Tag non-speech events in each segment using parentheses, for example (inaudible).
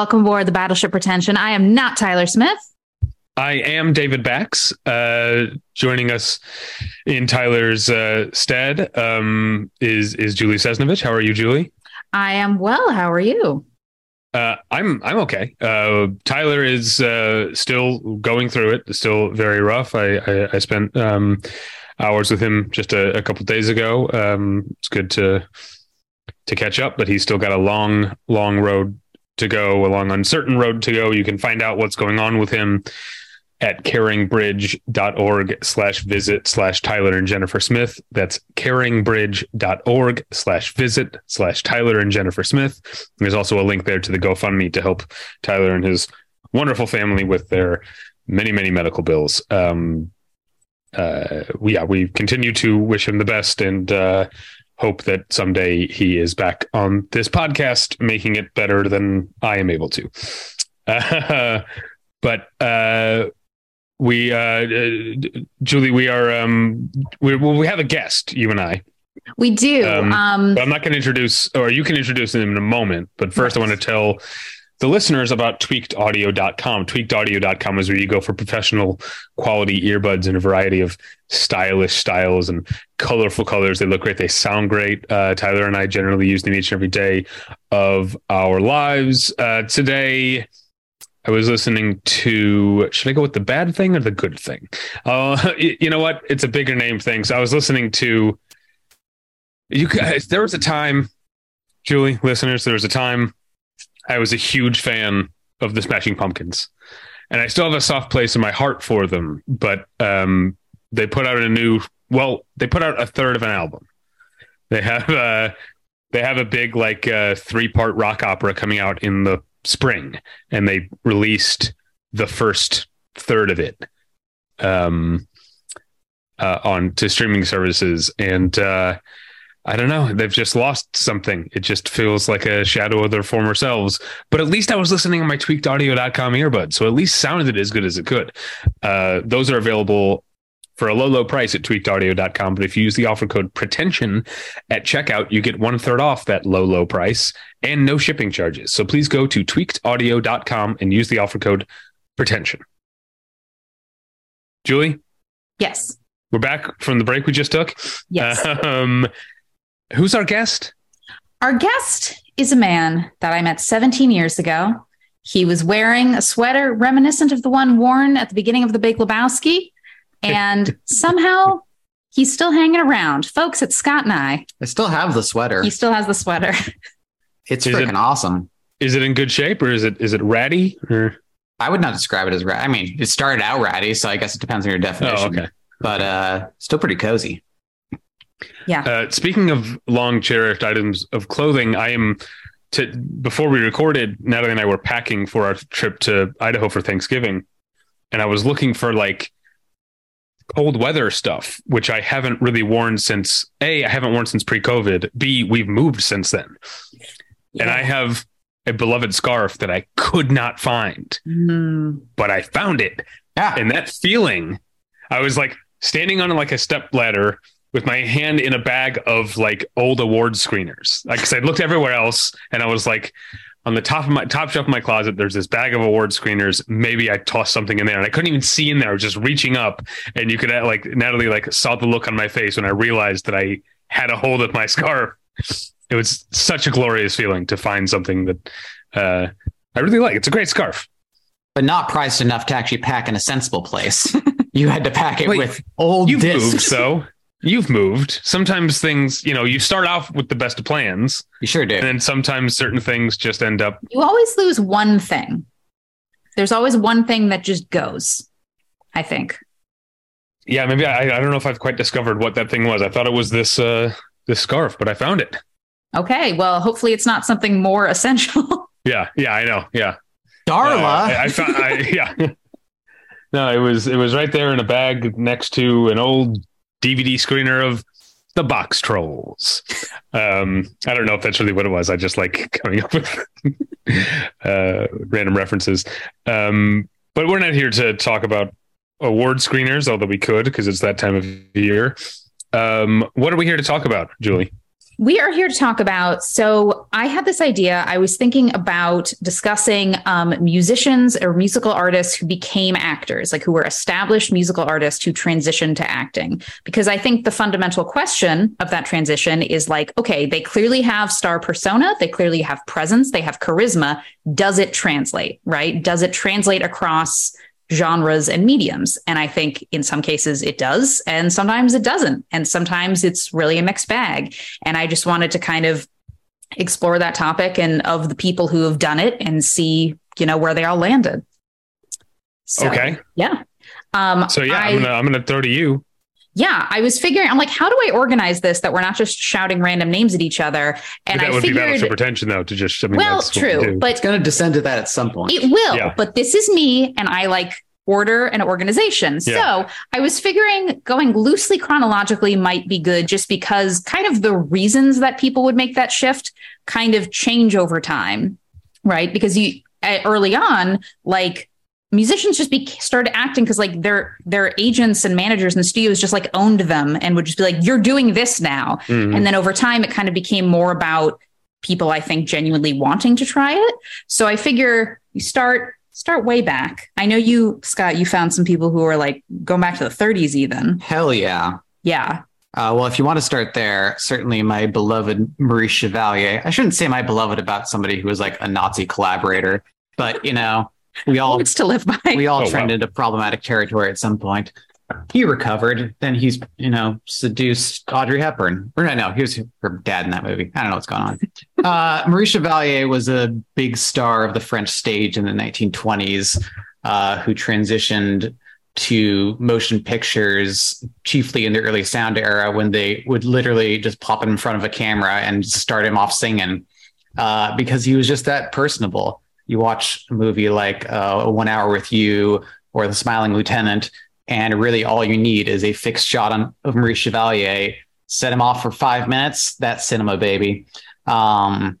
welcome aboard the Battleship Pretension. I am not Tyler Smith. I am David Bax. Uh, joining us in Tyler's uh, stead um, is is Julie Sesnovich. How are you, Julie? I am well. How are you? Uh, I'm I'm okay. Uh, Tyler is uh, still going through it. Still very rough. I I, I spent um, hours with him just a, a couple days ago. Um, it's good to to catch up, but he's still got a long long road to go, a long uncertain road to go. You can find out what's going on with him at caringbridge.org slash visit slash Tyler and Jennifer Smith. That's caringbridge.org slash visit slash Tyler and Jennifer Smith. There's also a link there to the GoFundMe to help Tyler and his wonderful family with their many, many medical bills. Um, uh, yeah, we continue to wish him the best and, uh, hope that someday he is back on this podcast, making it better than I am able to. Uh, (laughs) but, uh, we uh, uh Julie, we are um we well, we have a guest, you and I. We do. Um, um I'm not going to introduce, or you can introduce him in a moment. But first, I want to tell the listeners about tweakedaudio.com. Tweakedaudio.com is where you go for professional quality earbuds in a variety of stylish styles and colorful colors. They look great. They sound great. Uh, Tyler and I generally use them each and every day of our lives. Uh, today, I was listening to. Should I go with the bad thing or the good thing? Uh, (laughs) you know what? It's a bigger name thing. So I was listening to. You guys, (laughs) there was a time, Julie, listeners, there was a time I was a huge fan of the Smashing Pumpkins, and I still have a soft place in my heart for them. But um, they put out a new. Well, they put out a third of an album. They have uh, they have a big like uh, three part rock opera coming out in the spring, and they released the first third of it um, uh, on to streaming services, and uh, I don't know, they've just lost something. It just feels like a shadow of their former selves. But at least I was listening on my tweakedaudio.com earbud, so at least sounded as good as it could. Uh, those are available for a low, low price at tweakedaudio.com. But if you use the offer code pretension at checkout, you get one third off that low, low price and no shipping charges. So please go to tweakedaudio.com and use the offer code pretension. Julie? Yes. We're back from the break we just took. Yes. (laughs) Um, who's our guest? Our guest is a man that I met 17 years ago. He was wearing a sweater reminiscent of the one worn at the beginning of the Big Lebowski and (laughs) somehow he's still hanging around. Folks, it's Scott Nye. I still have the sweater. He still has the sweater. (laughs) It's freaking it, awesome. Is it in good shape or is it is it ratty or I would not describe it as ratty. I mean, it started out ratty, so I guess it depends on your definition. Oh, okay. But uh still pretty cozy. Yeah. Uh, speaking of long cherished items of clothing, I am to before we recorded, Natalie and I were packing for our trip to Idaho for Thanksgiving, and I was looking for like cold weather stuff, which I haven't really worn since A, I haven't worn since pre COVID. B, we've moved since then. Yeah. And I have a beloved scarf that I could not find, mm. but I found it. Yeah. And that feeling, I was like standing on like a step ladder with my hand in a bag of like old award screeners. Like, cause I looked everywhere else and I was like, on the top of my top shelf of my closet, there's this bag of award screeners. Maybe I tossed something in there and I couldn't even see in there. I was just reaching up and you could uh, like Natalie like saw the look on my face when I realized that I had a hold of my (laughs) scarf. It was such a glorious feeling to find something that uh, I really like. It's a great scarf. But not priced enough to actually pack in a sensible place. (laughs) you had to pack it Wait, with old you've discs. moved, so You've moved. Sometimes things, you know, you start off with the best of plans. You sure do. And then sometimes certain things just end up. You always lose one thing. There's always one thing that just goes, I think. Yeah, maybe I, I don't know if I've quite discovered what that thing was. I thought it was this uh this scarf, but I found it. Okay. Well, hopefully it's not something more essential. (laughs) yeah, yeah, I know. Yeah. Darla. Uh, I, I found I, (laughs) yeah. (laughs) no, it was it was right there in a bag next to an old DVD screener of the Boxtrolls. Um, I don't know if that's really what it was. I just like (laughs) coming up with uh, random references. Um, but we're not here to talk about award screeners, although we could because it's that time of year. Um, what are we here to talk about, Julie? We are here to talk about. So, I had this idea. I was thinking about discussing um, musicians or musical artists who became actors, like who were established musical artists who transitioned to acting. Because I think the fundamental question of that transition is like, okay, they clearly have star persona, they clearly have presence, they have charisma. Does it translate, right? Does it translate across genres and mediums. And I think in some cases it does, and sometimes it doesn't. And sometimes it's really a mixed bag. And I just wanted to kind of explore that topic and of the people who have done it and see, you know, where they all landed. So, okay. Yeah. Um, so yeah, I, am gonna I'm gonna throw to you yeah, I was figuring, I'm like, how do I organize this that we're not just shouting random names at each other? And but that I would figured, be battle pretension, though, to just, I mean, well, true, but it's going to descend to that at some point. It will, yeah. but this is me, and I like order and organization. Yeah. So I was figuring going loosely chronologically might be good just because kind of the reasons that people would make that shift kind of change over time, right? Because you eh, early on, like musicians just be started acting because like their their agents and managers and studios just like owned them and would just be like you're doing this now. Mm-hmm. and then over time it kind of became more about people i think genuinely wanting to try it. So i figure you start start way back. I know you scott you found some people who are like going back to the 30s even. Hell yeah. Yeah. Uh, well, if you want to start there, certainly my beloved Maurice Chevalier. I shouldn't say my beloved about somebody who was like a Nazi collaborator, but you know, we all it's to live by. We all oh, trended wow. into problematic territory at some point. He recovered. Then he's, you know, seduced Audrey Hepburn. Or no, no, he was her dad in that movie. I don't know what's going on. (laughs) uh, Maurice Chevalier was a big star of the French stage in the 1920s, uh, who transitioned to motion pictures, chiefly in the early sound era, when they would literally just pop in front of a camera and start him off singing, uh, because he was just that personable you watch a movie like uh, One Hour with You or The Smiling Lieutenant, and really all you need is a fixed shot on, of Maurice Chevalier. Set him off for five minutes. That's cinema, baby. Um,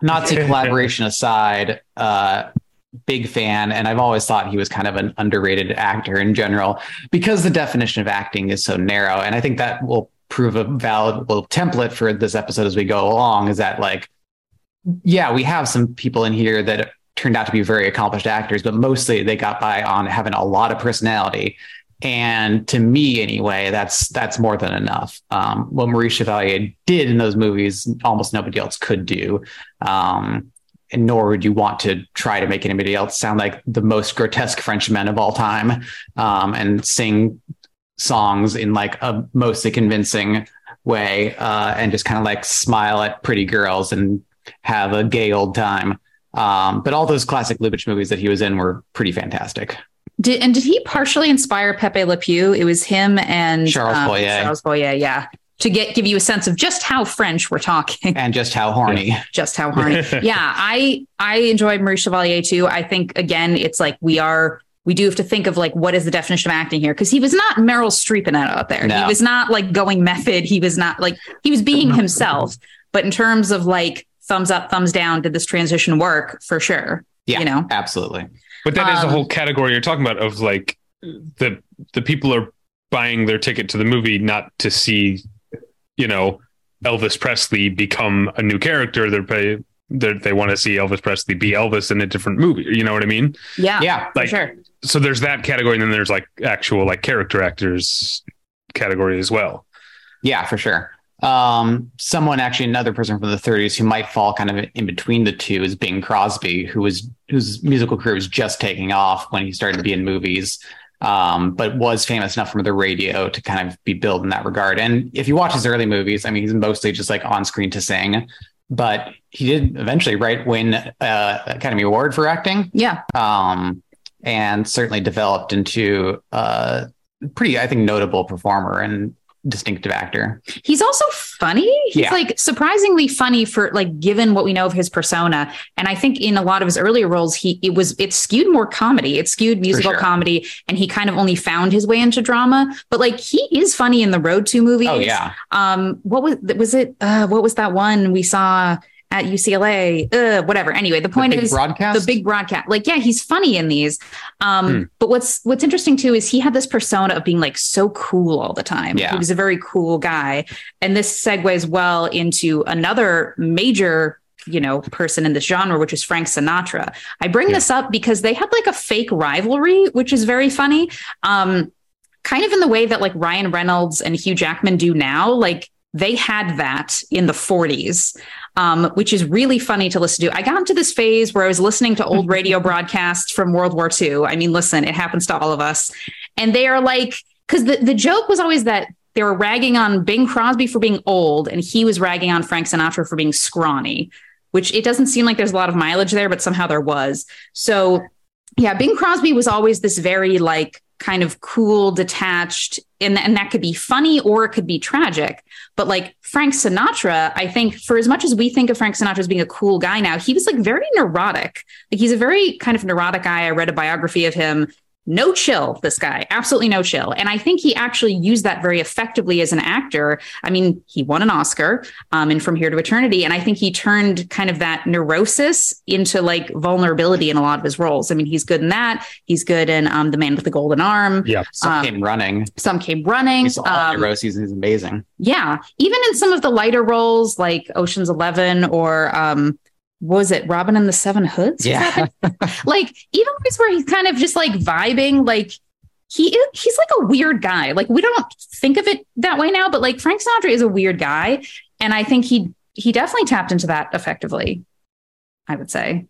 Nazi (laughs) collaboration aside, uh, big fan, and I've always thought he was kind of an underrated actor in general because the definition of acting is so narrow. And I think that will prove a valid template for this episode as we go along. Is that like, yeah, we have some people in here that turned out to be very accomplished actors, but mostly they got by on having a lot of personality. And to me, anyway, that's that's more than enough. Um, what Maurice Chevalier did in those movies, almost nobody else could do. Um, and nor would you want to try to make anybody else sound like the most grotesque Frenchman of all time um, and sing songs in like a mostly convincing way uh, and just kind of like smile at pretty girls and have a gay old time. Um, but all those classic Lubitsch movies that he was in were pretty fantastic. Did, and did he partially inspire Pepe Le Pew? It was him and Charles um, Boyer. Charles Boyer, yeah. To get give you a sense of just how French we're talking, and just how horny, (laughs) just how horny. (laughs) yeah, I I enjoyed Maurice Chevalier too. I think again, it's like we are we do have to think of like what is the definition of acting here because he was not Meryl Streep out there. No. He was not like going method. He was not like he was being (laughs) himself. But in terms of like thumbs up, thumbs down. Did this transition work? For sure. Yeah, you know, absolutely. But that um, is a whole category you're talking about of like the the people are buying their ticket to the movie not to see, you know, Elvis Presley become a new character. They're pay, they're, they want to see Elvis Presley be Elvis in a different movie. You know what I mean? Yeah, yeah, like, sure. So there's that category, and then there's like actual like character actors category as well. Yeah, for sure. Um, someone actually, another person from the 30s who might fall kind of in between the two is Bing Crosby, who was whose musical career was just taking off when he started to be in movies, um, but was famous enough from the radio to kind of be billed in that regard. And if you watch his early movies, I mean, he's mostly just like on screen to sing, but he did eventually, right, win uh, Academy Award for acting. Yeah. Um, and certainly developed into a pretty, I think, notable performer and distinctive actor. He's also funny. He's yeah. like surprisingly funny for like given what we know of his persona. And I think in a lot of his earlier roles, he it was it skewed more comedy. It skewed musical sure. comedy, and he kind of only found his way into drama. But like he is funny in the Road to movies. Oh yeah. Um, what was was it? Uh, what was that one we saw? At UCLA, uh, whatever. Anyway, the point the is broadcast. the big broadcast. Like, yeah, he's funny in these. Um, Hmm. But what's what's interesting too is he had this persona of being like so cool all the time. Yeah. He was a very cool guy, and this segues well into another major you know person in this genre which is frank sinatra i bring Yeah. this up because they had like a fake rivalry which is very funny um kind of in the way that like ryan reynolds and hugh jackman do now like they had that in the 40s um, which is really funny to listen to. I got into this phase where I was listening to old radio (laughs) broadcasts from World War II. I mean, listen, it happens to all of us. And they are like, because the, the joke was always that they were ragging on Bing Crosby for being old, and he was ragging on Frank Sinatra for being scrawny, which it doesn't seem like there's a lot of mileage there, but somehow there was. So, yeah, Bing Crosby was always this very like kind of cool, detached, and, and that could be funny or it could be tragic. But like Frank Sinatra, I think for as much as we think of Frank Sinatra as being a cool guy now, he was like very neurotic. Like he's a very kind of neurotic guy. I read a biography of him. No chill, this guy, absolutely no chill. And I think he actually used that very effectively as an actor. I mean, he won an Oscar um, in From Here to Eternity. And I think he turned kind of that neurosis into like vulnerability in a lot of his roles. I mean, he's good in that. He's good in um, The Man with the Golden Arm. Yeah. Some um, came running. Some came running. Um, neuroses. He's amazing. yeah, even in some of the lighter roles like Ocean's Eleven or um, was it Robin and the Seven Hoods? Yeah. like even movies where he's kind of just like vibing, like he is, he's like a weird guy. Like we don't think of it that way now, but like Frank Sinatra is a weird guy, and I think he he definitely tapped into that effectively. I would say.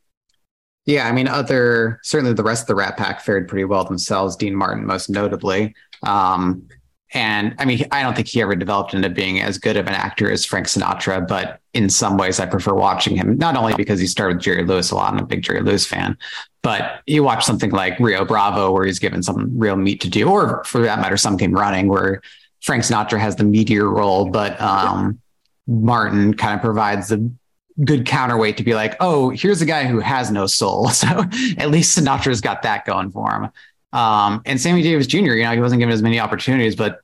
Yeah, I mean, other certainly the rest of the Rat Pack fared pretty well themselves. Dean Martin, most notably, um, and I mean, I don't think he ever developed into being as good of an actor as Frank Sinatra. But in some ways, I prefer watching him not only because he starred with Jerry Lewis a lot. I'm a big Jerry Lewis fan, but you watch something like Rio Bravo, where he's given some real meat to do, or for that matter, Some Came Running, where Frank Sinatra has the meteor role, but um, Martin kind of provides the good counterweight to be like, oh, here's a guy who has no soul. (laughs) So at least Sinatra's got that going for him. Um, and Sammy Davis Jr., you know, he wasn't given as many opportunities, but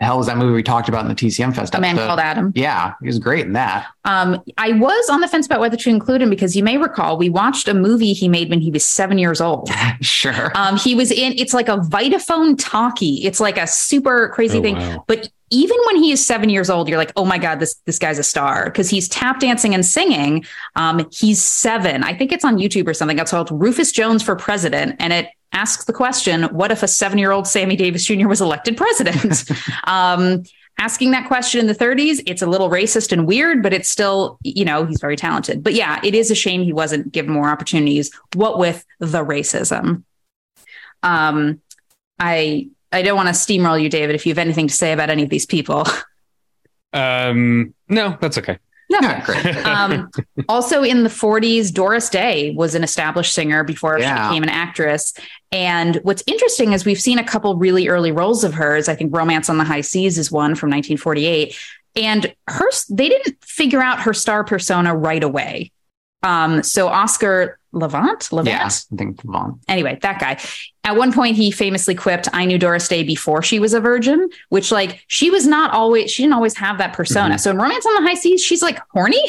the hell was that movie we talked about in the TCM Fest A man episode? called Adam. Yeah, he was great in that. Um, I was on the fence about whether to include him because you may recall we watched a movie he made when he was seven years old. (laughs) sure. Um, he was in. It's like a Vitaphone talkie. It's like a super crazy Oh, thing. wow. But even when he is seven years old, you're like, oh my god, this this guy's a star because he's tap dancing and singing. Um, he's seven. I think it's on YouTube or something. It's called Rufus Jones for President, and it asks the question, what if a seven year old Sammy Davis Jr. was elected president? (laughs) um, asking that question in the 30s, it's a little racist and weird, but it's still, you know, he's very talented. But yeah, it is a shame he wasn't given more opportunities. What with the racism? Um, I I don't want to steamroll you, David. If you have anything to say about any of these people, Um, no, that's okay. No. Yeah, great. (laughs) Um, also in the 40s, Doris Day was an established singer before Yeah. she became an actress. And what's interesting is we've seen a couple really early roles of hers. I think Romance on the High Seas is one from 1948. And her, they didn't figure out her star persona right away. Um, so Oscar Levant, Levant, yeah, I think Vaughn. anyway, that guy. At one point, he famously quipped, "I knew Doris Day before she was a virgin," which, like, she was not always. She didn't always have that persona. Mm-hmm. So in Romance on the High Seas, she's like horny.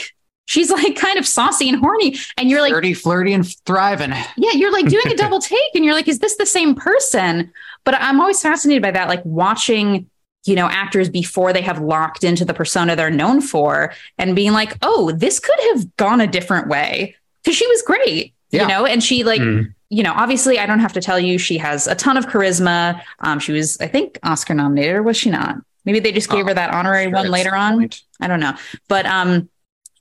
She's like kind of saucy and horny, and you're like, dirty, flirty, and thriving. yeah, you're like doing a double take, and you're like, is this the same person? But I'm always fascinated by that, like watching, you know, actors before they have locked into the persona they're known for, and being like, oh, this could have gone a different way because she was great, Yeah. you know, and she like Mm. you know, obviously, I don't have to tell you, she has a ton of charisma. Um, she was, I think, Oscar nominated, or was she not? Maybe they just gave Oh, her that honorary Sure, one later on. point. I don't know, but um,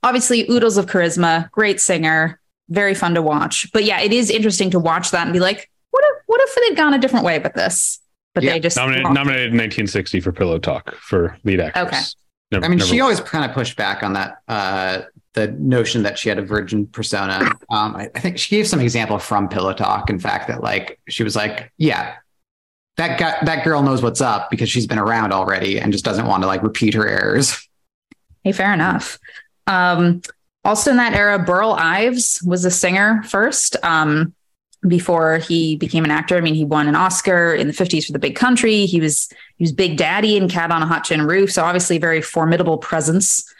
obviously, oodles of charisma, great singer, very fun to watch. But yeah, it is interesting to watch that and be like, what if, what if they'd gone a different way with this? But Yeah, they just Nominated, nominated in 1960 for Pillow Talk for lead actress. Okay. Never, I mean, never- she always kind of pushed back on that, uh, the notion that she had a virgin persona. Um, I, I think she gave some example from Pillow Talk, in fact, that like she was like, yeah, that guy, that girl knows what's up because she's been around already and just doesn't want to like repeat her errors. Hey, fair enough. Um, also in that era, Burl Ives was a singer first. Um, before he became an actor, I mean, he won an Oscar in the '50s for The Big Country. He was he was Big Daddy in Cat on a Hot Tin Roof, so obviously a very formidable presence.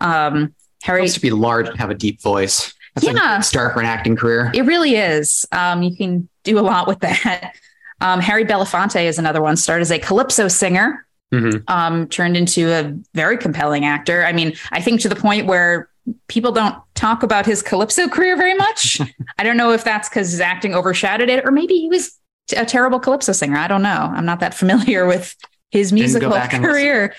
Um, Harry, Helps to be large and have a deep voice. That's Yeah. good start for an acting career. it really is. Um, you can do a lot with that. (laughs) Um, Harry Belafonte is another one. Started as a calypso singer, Mhm. um, turned into a very compelling actor. I mean, I think to the point where people don't talk about his calypso career very much. (laughs) I don't know if that's because his acting overshadowed it, or maybe he was a terrible calypso singer. I don't know. I'm not that familiar with his musical career.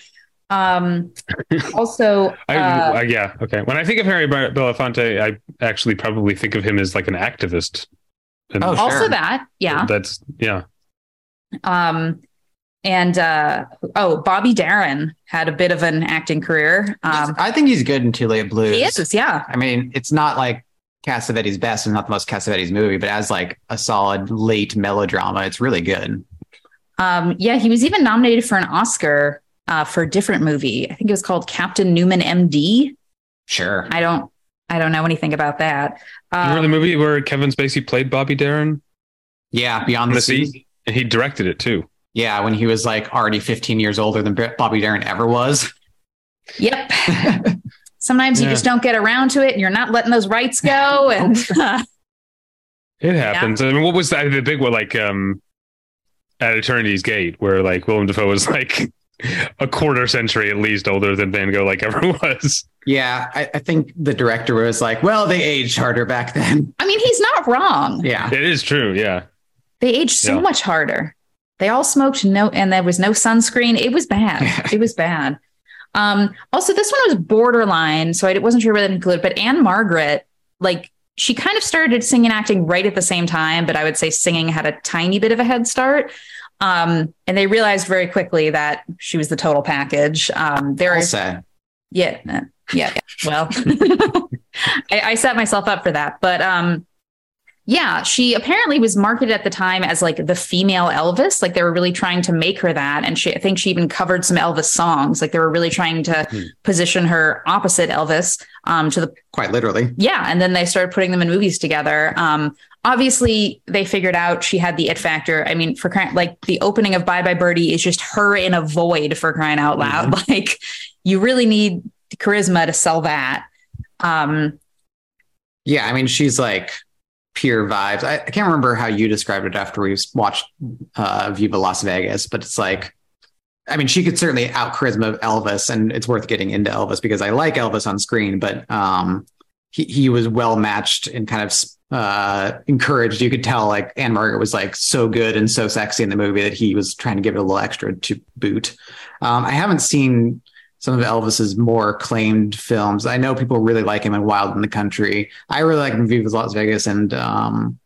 Um, (laughs) also, I, uh, I, yeah, okay. When I think of Harry Belafonte, I actually probably think of him as like an activist. And Oh, also sure. that, yeah. that's yeah. Um, and uh, oh, Bobby Darin had a bit of an acting career. Um, I think he's good in Too Late Blues. he is, yeah. I mean, it's not like Cassavetes' best and not the most Cassavetes movie, but as like a solid late melodrama, it's really good. Um, yeah, he was even nominated for an Oscar uh, for a different movie. I think it was called Captain Newman MD. Sure. I don't, I don't know anything about that. Remember the Um, movie where Kevin Spacey played Bobby Darin Yeah, Beyond the, the Sea. Sea? And he directed it too. Yeah, when he was like already 15 years older than Bobby Darin ever was. yep. (laughs) Sometimes you just don't get around to it, and you're not letting those rights go. (laughs) And It happens. I mean, what was that? The big one, like um, at Eternity's Gate, where like Willem Dafoe was like a quarter century at least older than Van Gogh like (laughs) ever was. yeah, I, I think the director was like, well, they aged harder back then. I mean, he's not wrong. Yeah. It is true. Yeah. They aged so Yeah. much harder. They all smoked no, and there was no sunscreen. It was bad. (laughs) it was bad. Um, also, this one was borderline, so I wasn't sure whether to include. But Ann-Margret, like, she kind of started singing and acting right at the same time, but I would say singing had a tiny bit of a head start. Um, and they realized very quickly that she was the total package. Um, there Well yeah, yeah, yeah. Well, (laughs) I, I set myself up for that, but um, yeah, she apparently was marketed at the time as like the female Elvis. Like they were really trying to make her that, and she, I think she even covered some Elvis songs. Like they were really trying to Hmm. position her opposite Elvis. Um, to the Quite literally. yeah, and then they started putting them in movies together. Um, obviously, they figured out she had the it factor. I mean, for crying, like the opening of Bye Bye Birdie is just her in a void for crying out loud. (laughs) Like you really need charisma to sell that. Um, Yeah, I mean, she's like pure vibes. I, I can't remember how you described it after we watched uh, Viva Las Vegas, but it's like, I mean, she could certainly out charisma Elvis, and it's worth getting into Elvis because I like Elvis on screen, but um, he he was well matched and kind of uh, encouraged. You could tell like Ann-Margret was like so good and so sexy in the movie that he was trying to give it a little extra to boot. Um, I haven't seen some of Elvis's more acclaimed films. I know people really like him in Wild in the Country. I really like him in Viva Las Vegas and um,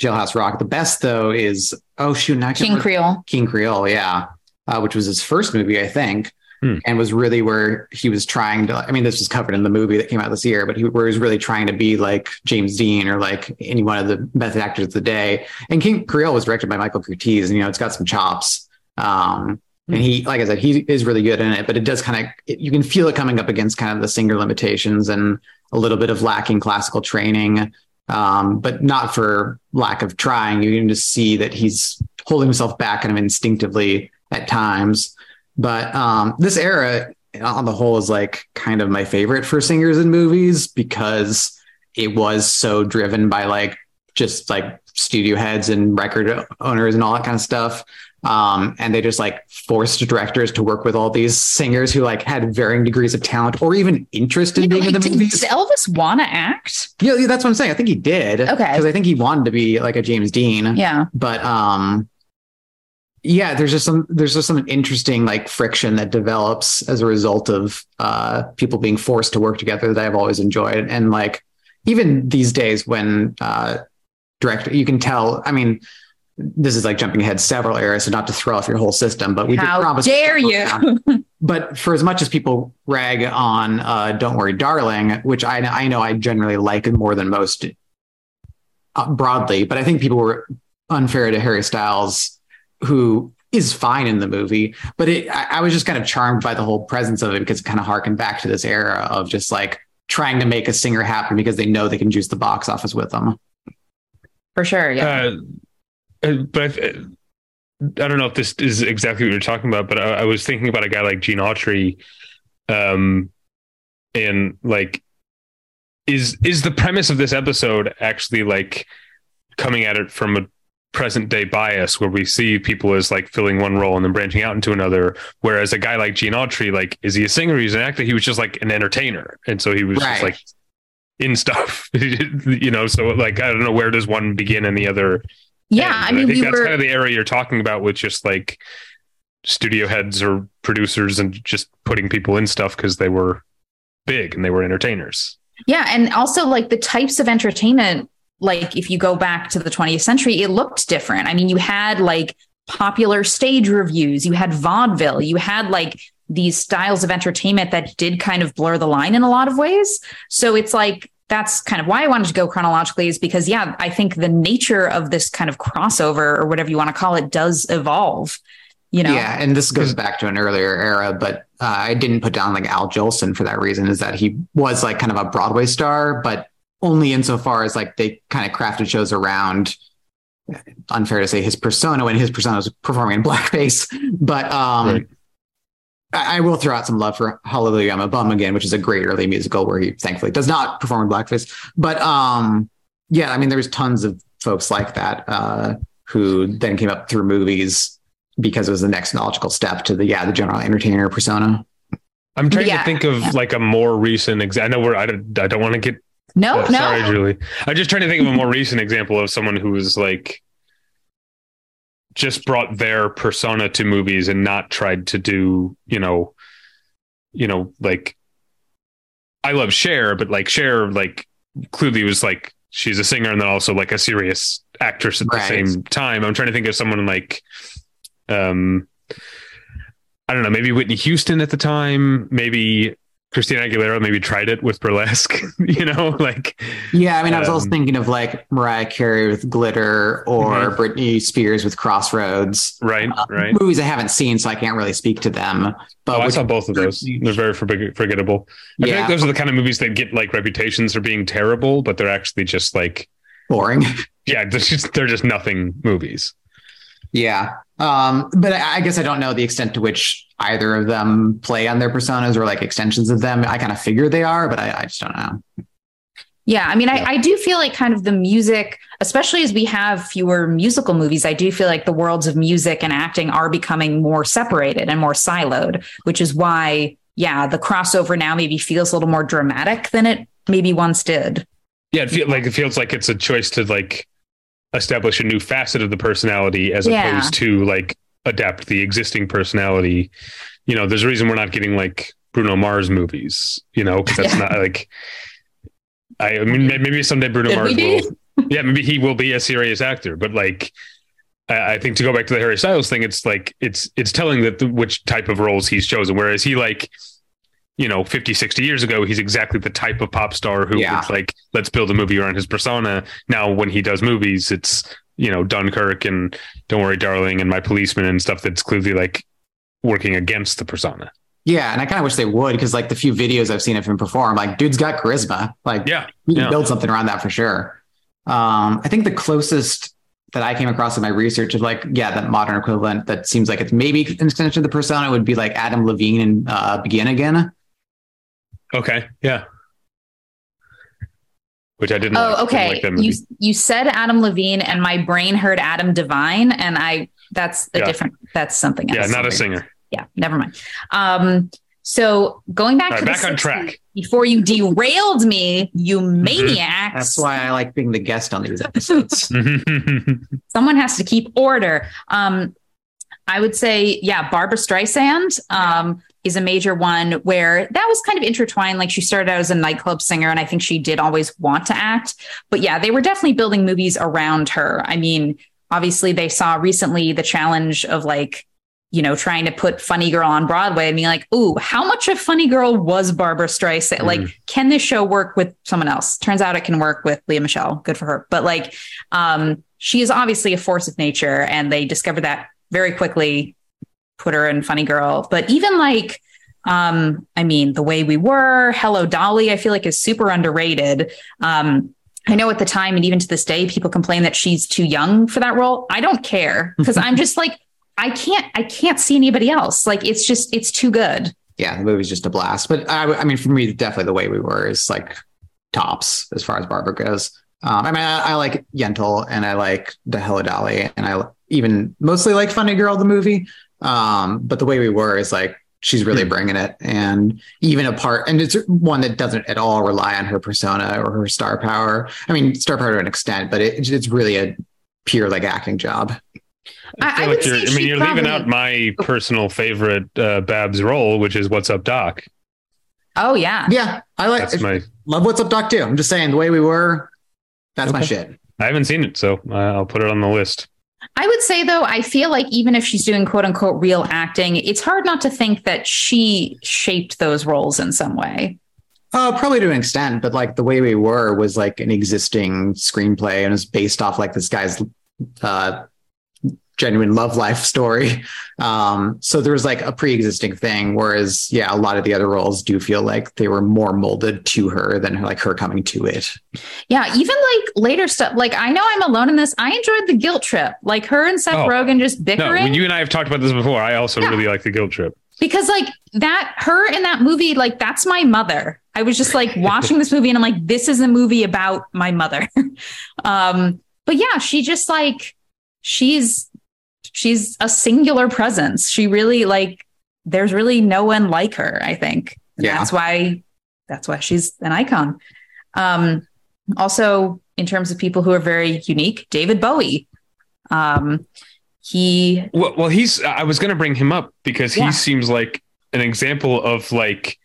Jailhouse Rock. The best though is oh shoot, I can't King remember- Creole. King Creole, yeah, uh, which was his first movie, I think, Hmm. and was really where he was trying to. I mean, this was covered in the movie that came out this year, but he where he was really trying to be like James Dean or like any one of the best actors of the day. And King Creole was directed by Michael Curtiz, and you know, it's got some chops. Um, and he, like I said, he is really good in it, but it does kind of, you can feel it coming up against kind of the singer limitations and a little bit of lacking classical training, um, but not for lack of trying. You can just see that he's holding himself back kind of instinctively at times. But um, this era, on the whole, is like kind of my favorite for singers in movies because it was so driven by like just like studio heads and record owners and all that kind of stuff. Um, and they just like forced directors to work with all these singers who like had varying degrees of talent or even interest in Yeah, being in the did, movies. did Elvis want to act? Yeah, yeah, that's what I'm saying. I think he did. Okay. Because I think he wanted to be like a James Dean. Yeah. But um yeah, there's just some there's just some interesting like friction that develops as a result of uh people being forced to work together that I've always enjoyed. And like even these days when uh director you can tell, I mean, this is like jumping ahead several eras, so not to throw off your whole system, but we did How promise dare you? but for as much as people rag on uh, "Don't Worry, Darling," which I I know I generally like more than most uh, broadly, but I think people were unfair to Harry Styles, who is fine in the movie. But it, I, I was just kind of charmed by the whole presence of it because it kind of harkened back to this era of just like trying to make a singer happen because they know they can juice the box office with them. For sure. Yeah. Uh, but I, I don't know if this is exactly what you're talking about, but I, I was thinking about a guy like Gene Autry, um, and like is is the premise of this episode actually like coming at it from a present day bias where we see people as like filling one role and then branching out into another whereas a guy like Gene Autry like is he a singer? He's an actor. He was just like an entertainer. And so he was Right. just like in stuff (laughs) you know? So like I don't know where does one begin and the other Yeah, end, I mean, think we that's were kind of the area you're talking about with just like studio heads or producers and just putting people in stuff because they were big and they were entertainers. Yeah, and also like the types of entertainment, like if you go back to the 20th century, it looked different. I mean, you had like popular stage revues, you had vaudeville, you had like these styles of entertainment that did kind of blur the line in a lot of ways. So it's like that's kind of why I wanted to go chronologically is because yeah, I think the nature of this kind of crossover or whatever you want to call it does evolve. You know, Yeah, and this goes back to an earlier era, but uh, I didn't put down like Al Jolson for that reason. Is that he was like kind of a Broadway star, but only insofar as like they kind of crafted shows around. Unfair to say his persona when his persona was performing in blackface, but um, Right. I, I will throw out some love for Hallelujah I'm a Bum again, which is a great early musical where he thankfully does not perform in blackface. But um, yeah, I mean, there's tons of folks like that uh, who then came up through movies because it was the next logical step to the yeah the general entertainer persona. I'm trying Yeah, to think of yeah. like a more recent example. I know we're, I don't, I don't want to get, no, uh, no, sorry, Julie. I'm just trying to think of a more recent example of someone who was like, just brought their persona to movies and not tried to do, you know, you know, like, I love Cher, but like Cher, like clearly was like, she's a singer and then also like a serious actress at the same time. I'm trying to think of someone like, um, I don't know, maybe Whitney Houston at the time, maybe Christina Aguilera maybe tried it with burlesque, (laughs) you know, (laughs) like Yeah, I mean, I was also Um, thinking of like Mariah Carey with Glitter or Britney Spears with Crossroads. right, Uh, right. Movies I haven't seen, so I can't really speak to them. But Oh, I saw both of those. They're very forgettable. I yeah, those are the kind of movies that get like reputations for being terrible, but they're actually just like, boring. (laughs) yeah, they're just, they're just nothing movies. Yeah. Um, but I I guess I don't know the extent to which either of them play on their personas or like extensions of them. I kind of figure they are, but I, I just don't know. Yeah, I mean, Yeah. I, I do feel like kind of the music, especially as we have fewer musical movies, I do feel like the worlds of music and acting are becoming more separated and more siloed, which is why, yeah, the crossover now maybe feels a little more dramatic than it maybe once did. Yeah, it feel like it feels like it's a choice to like establish a new facet of the personality as Yeah. opposed to like adapt the existing personality. You know, there's a reason we're not getting like Bruno Mars movies, you know, because that's Yeah. not like I, I mean maybe someday Bruno Could Mars will yeah, maybe he will be a serious actor, but like I I think to go back to the Harry Styles thing, it's like it's it's telling that the, which type of roles he's chosen. Whereas he like, you know, 50, 60 years ago, he's exactly the type of pop star who Yeah. would like, let's build a movie around his persona. Now, when he does movies, it's, you know, Dunkirk and Don't Worry, Darling and My Policeman and stuff that's clearly like working against the persona. Yeah. And I kind of wish they would because like the few videos I've seen of him perform, like dude's got charisma. Like Yeah. you can yeah. build something around that for sure. Um, I think the closest that I came across in my research of like, yeah, that modern equivalent that seems like it's maybe an extension of the persona would be like Adam Levine and uh, Begin Again. Okay. Yeah. Which I didn't. like. Oh, Didn't okay. like you you said Adam Levine, and my brain heard Adam Devine, and I that's a Yeah. different. That's something else. yeah, not a singer. Yeah, never mind. Um, so going back All to right, the back on 60s, track. before you derailed me, you maniacs. That's why I like being the guest on these episodes. (laughs) (laughs) someone has to keep order. Um, I would say, yeah, Barbra Streisand um, is a major one where that was kind of intertwined. Like she started out as a nightclub singer, and I think she did always want to act. But yeah, they were definitely building movies around her. I mean, obviously, they saw recently the challenge of like, you know, trying to put Funny Girl on Broadway and being like, ooh, how much of Funny Girl was Barbra Streisand? Like, can this show work with someone else? Turns out it can work with Lea Michele. Good for her. But like, um, she is obviously a force of nature, and they discovered that very quickly. Put her in Funny Girl, but even like, um, I mean, the way we were, Hello Dolly, I feel like is super underrated. Um, I know at the time, and even to this day, people complain that she's too young for that role. I don't care because I'm just like, I can't, I can't see anybody else. Like, it's just, it's too good. yeah, the movie's just a blast. But I, I mean, for me, definitely the way we were is like tops as far as Barbara goes. Um, I mean, I, I like Yentl and I like the Hello Dolly and I even mostly like Funny Girl, the movie. Um, but the way we were is like she's really Hmm. bringing it and even a part and it's one that doesn't at all rely on her persona or her star power i mean star power to an extent but it, it's really a pure like acting job I- I feel would like you're, I mean, you're leaving out my personal favorite uh, Babs role, which is "What's Up, Doc." Oh yeah. yeah i like That's my. love what's up doc too i'm just saying the way we were that's my shit I haven't seen it, so uh, I'll put it on the list. I would say though, I feel like even if she's doing quote unquote real acting, it's hard not to think that she shaped those roles in some way. Uh, probably to an extent, but like the way we were was like an existing screenplay and it's based off like this guy's uh, genuine love life story. Um, so there was like a pre-existing thing, whereas yeah, a lot of the other roles do feel like they were more molded to her than like her coming to it. Yeah, even like later stuff. Like I know I'm alone in this. I enjoyed the guilt trip. Like her and Seth Oh. Rogen just No, bickering. when you and I have talked about this before, I also Yeah. really like the guilt trip. because like that her in that movie like that's my mother i was just like watching this movie and i'm like this is a movie about my mother (laughs) um but yeah she just like she's she's a singular presence she really like there's really no one like her i think And Yeah. that's why that's why she's an icon um also in terms of people who are very unique david bowie um he Well, well, he's. I was going to bring him up because he Yeah. seems like an example of like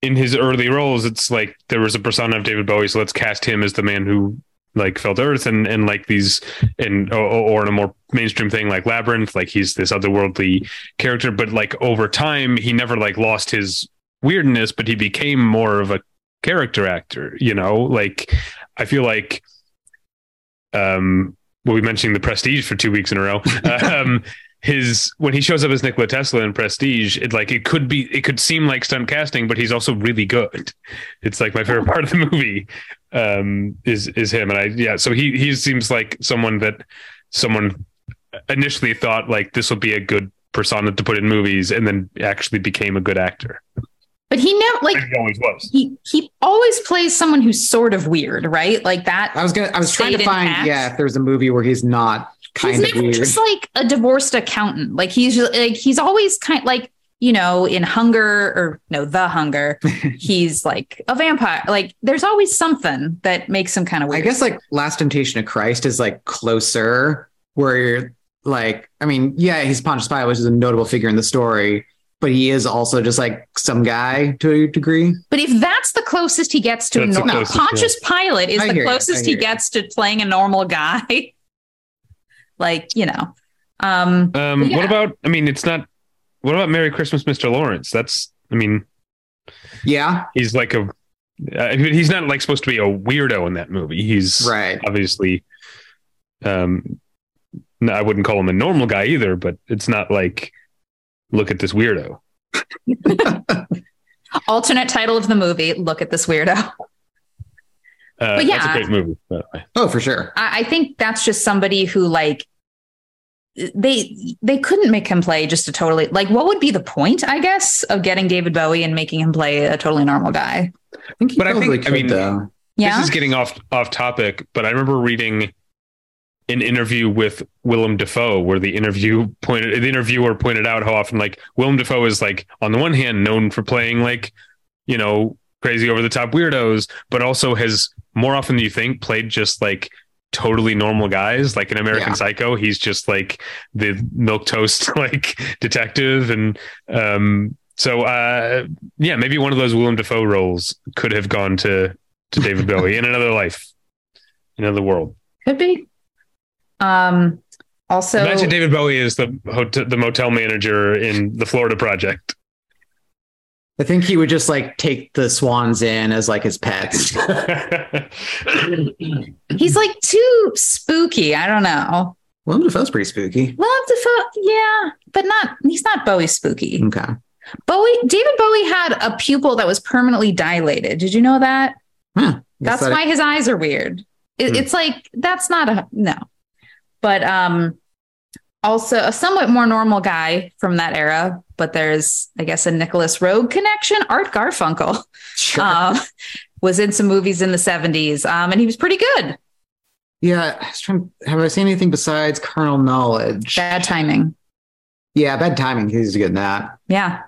in his early roles. It's like there was a persona of David Bowie, so let's cast him as the man who like Fell to Earth, and and like these, and or, or in a more mainstream thing like Labyrinth, like he's this otherworldly character. But like over time, he never like lost his weirdness, but he became more of a character actor. You know, like I feel like, um, we'll be mentioning the Prestige for two weeks in a row. (laughs) um, his when he shows up as Nikola Tesla in Prestige, it like it could be it could seem like stunt casting, but he's also really good. It's like my favorite part of the movie um, is is him, and I yeah. So he he seems like someone that someone initially thought like this would be a good persona to put in movies, and then actually became a good actor. but he never like And he always was. he he always plays someone who's sort of weird, right? Like that. I was gonna, I was trying to find, intact. yeah, if there's a movie where he's not kind he's of never weird. just like a divorced accountant. Like he's just, like he's always kind like you know in Hunger or no The Hunger. (laughs) he's like a vampire. Like there's always something that makes him kind of weird. I guess like Last Temptation of Christ is like closer, where you're like, I mean, yeah, he's Pontius Pilate, which is a notable figure in the story, but he is also just like some guy to a degree. But if that's the closest he gets to a That's the normal, Pontius Pilate is I the closest he you. gets to playing a normal guy. (laughs) like you know, um, Um, Yeah. What about? I mean, it's not. What about Merry Christmas, Mr. Lawrence? That's. I mean, Yeah, he's like a. Uh, he's not like supposed to be a weirdo in that movie. He's right. obviously. Um, no, I wouldn't call him a normal guy either, but it's not like, look at this weirdo. (laughs) alternate title of the movie. Look at this weirdo. Uh, But That's yeah. a great movie. By the way. Oh, for sure. I, I think that's just somebody who like they they couldn't make him play just a totally like what would be the point I guess of getting David Bowie and making him play a totally normal guy. I think But I probably think- I mean, though. Yeah. This is getting off off topic, but I remember reading an interview with Willem Dafoe where the interview pointed the interviewer pointed out how often like Willem Dafoe is like on the one hand known for playing like you know crazy over the top weirdos, but also has more often than you think played just like totally normal guys. Like in American Yeah. Psycho, he's just like the milk toast (laughs) like detective and um so uh yeah, maybe one of those Willem Dafoe roles could have gone to to David Bowie in another life, in another world. Could be. Um also Imagine David Bowie is the hotel, the motel manager in the Florida Project. I think he would just like take the swans in as like his pets. (laughs) he's like too spooky. I don't know. Willem Dafoe's pretty spooky. Well, Dafoe, yeah, but not he's not Bowie spooky. Okay. Bowie David Bowie had a pupil that was permanently dilated. Did you know that? Huh. That's that- why his eyes are weird. It, Hmm. It's like that's not a no, but um, also a somewhat more normal guy from that era. But there's, I guess, a Nicolas Roeg connection. Art Garfunkel, Sure. um, was in some movies in the 70s, um, and he was pretty good. Yeah, I was trying. Have I seen anything besides Carnal Knowledge? Bad timing. Yeah, bad timing. He's good in that. Yeah.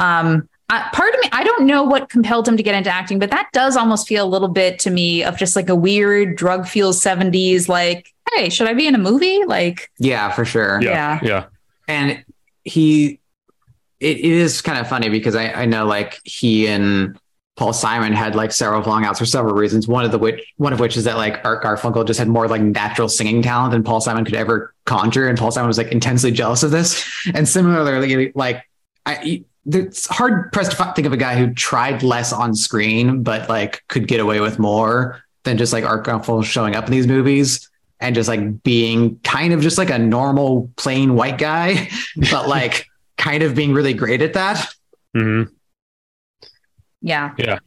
Um, I, part of me, I don't know what compelled him to get into acting, but that does almost feel a little bit to me of just like a weird drug fueled 70s, like, hey, should I be in a movie? Like, Yeah, for sure. Yeah. Yeah. Yeah. and he it, is kind of funny because I, I know like he and Paul Simon had like several long outs for several reasons. One of the which one of which is that like Art Garfunkel just had more like natural singing talent than Paul Simon could ever conjure, and Paul Simon was like intensely jealous of this. And similarly, like I it's hard pressed to think of a guy who tried less on screen but like could get away with more than just like Art Garfunkel showing up in these movies and just like being kind of just like a normal plain white guy, (laughs) but like kind of being really great at that. hmm Yeah. Yeah.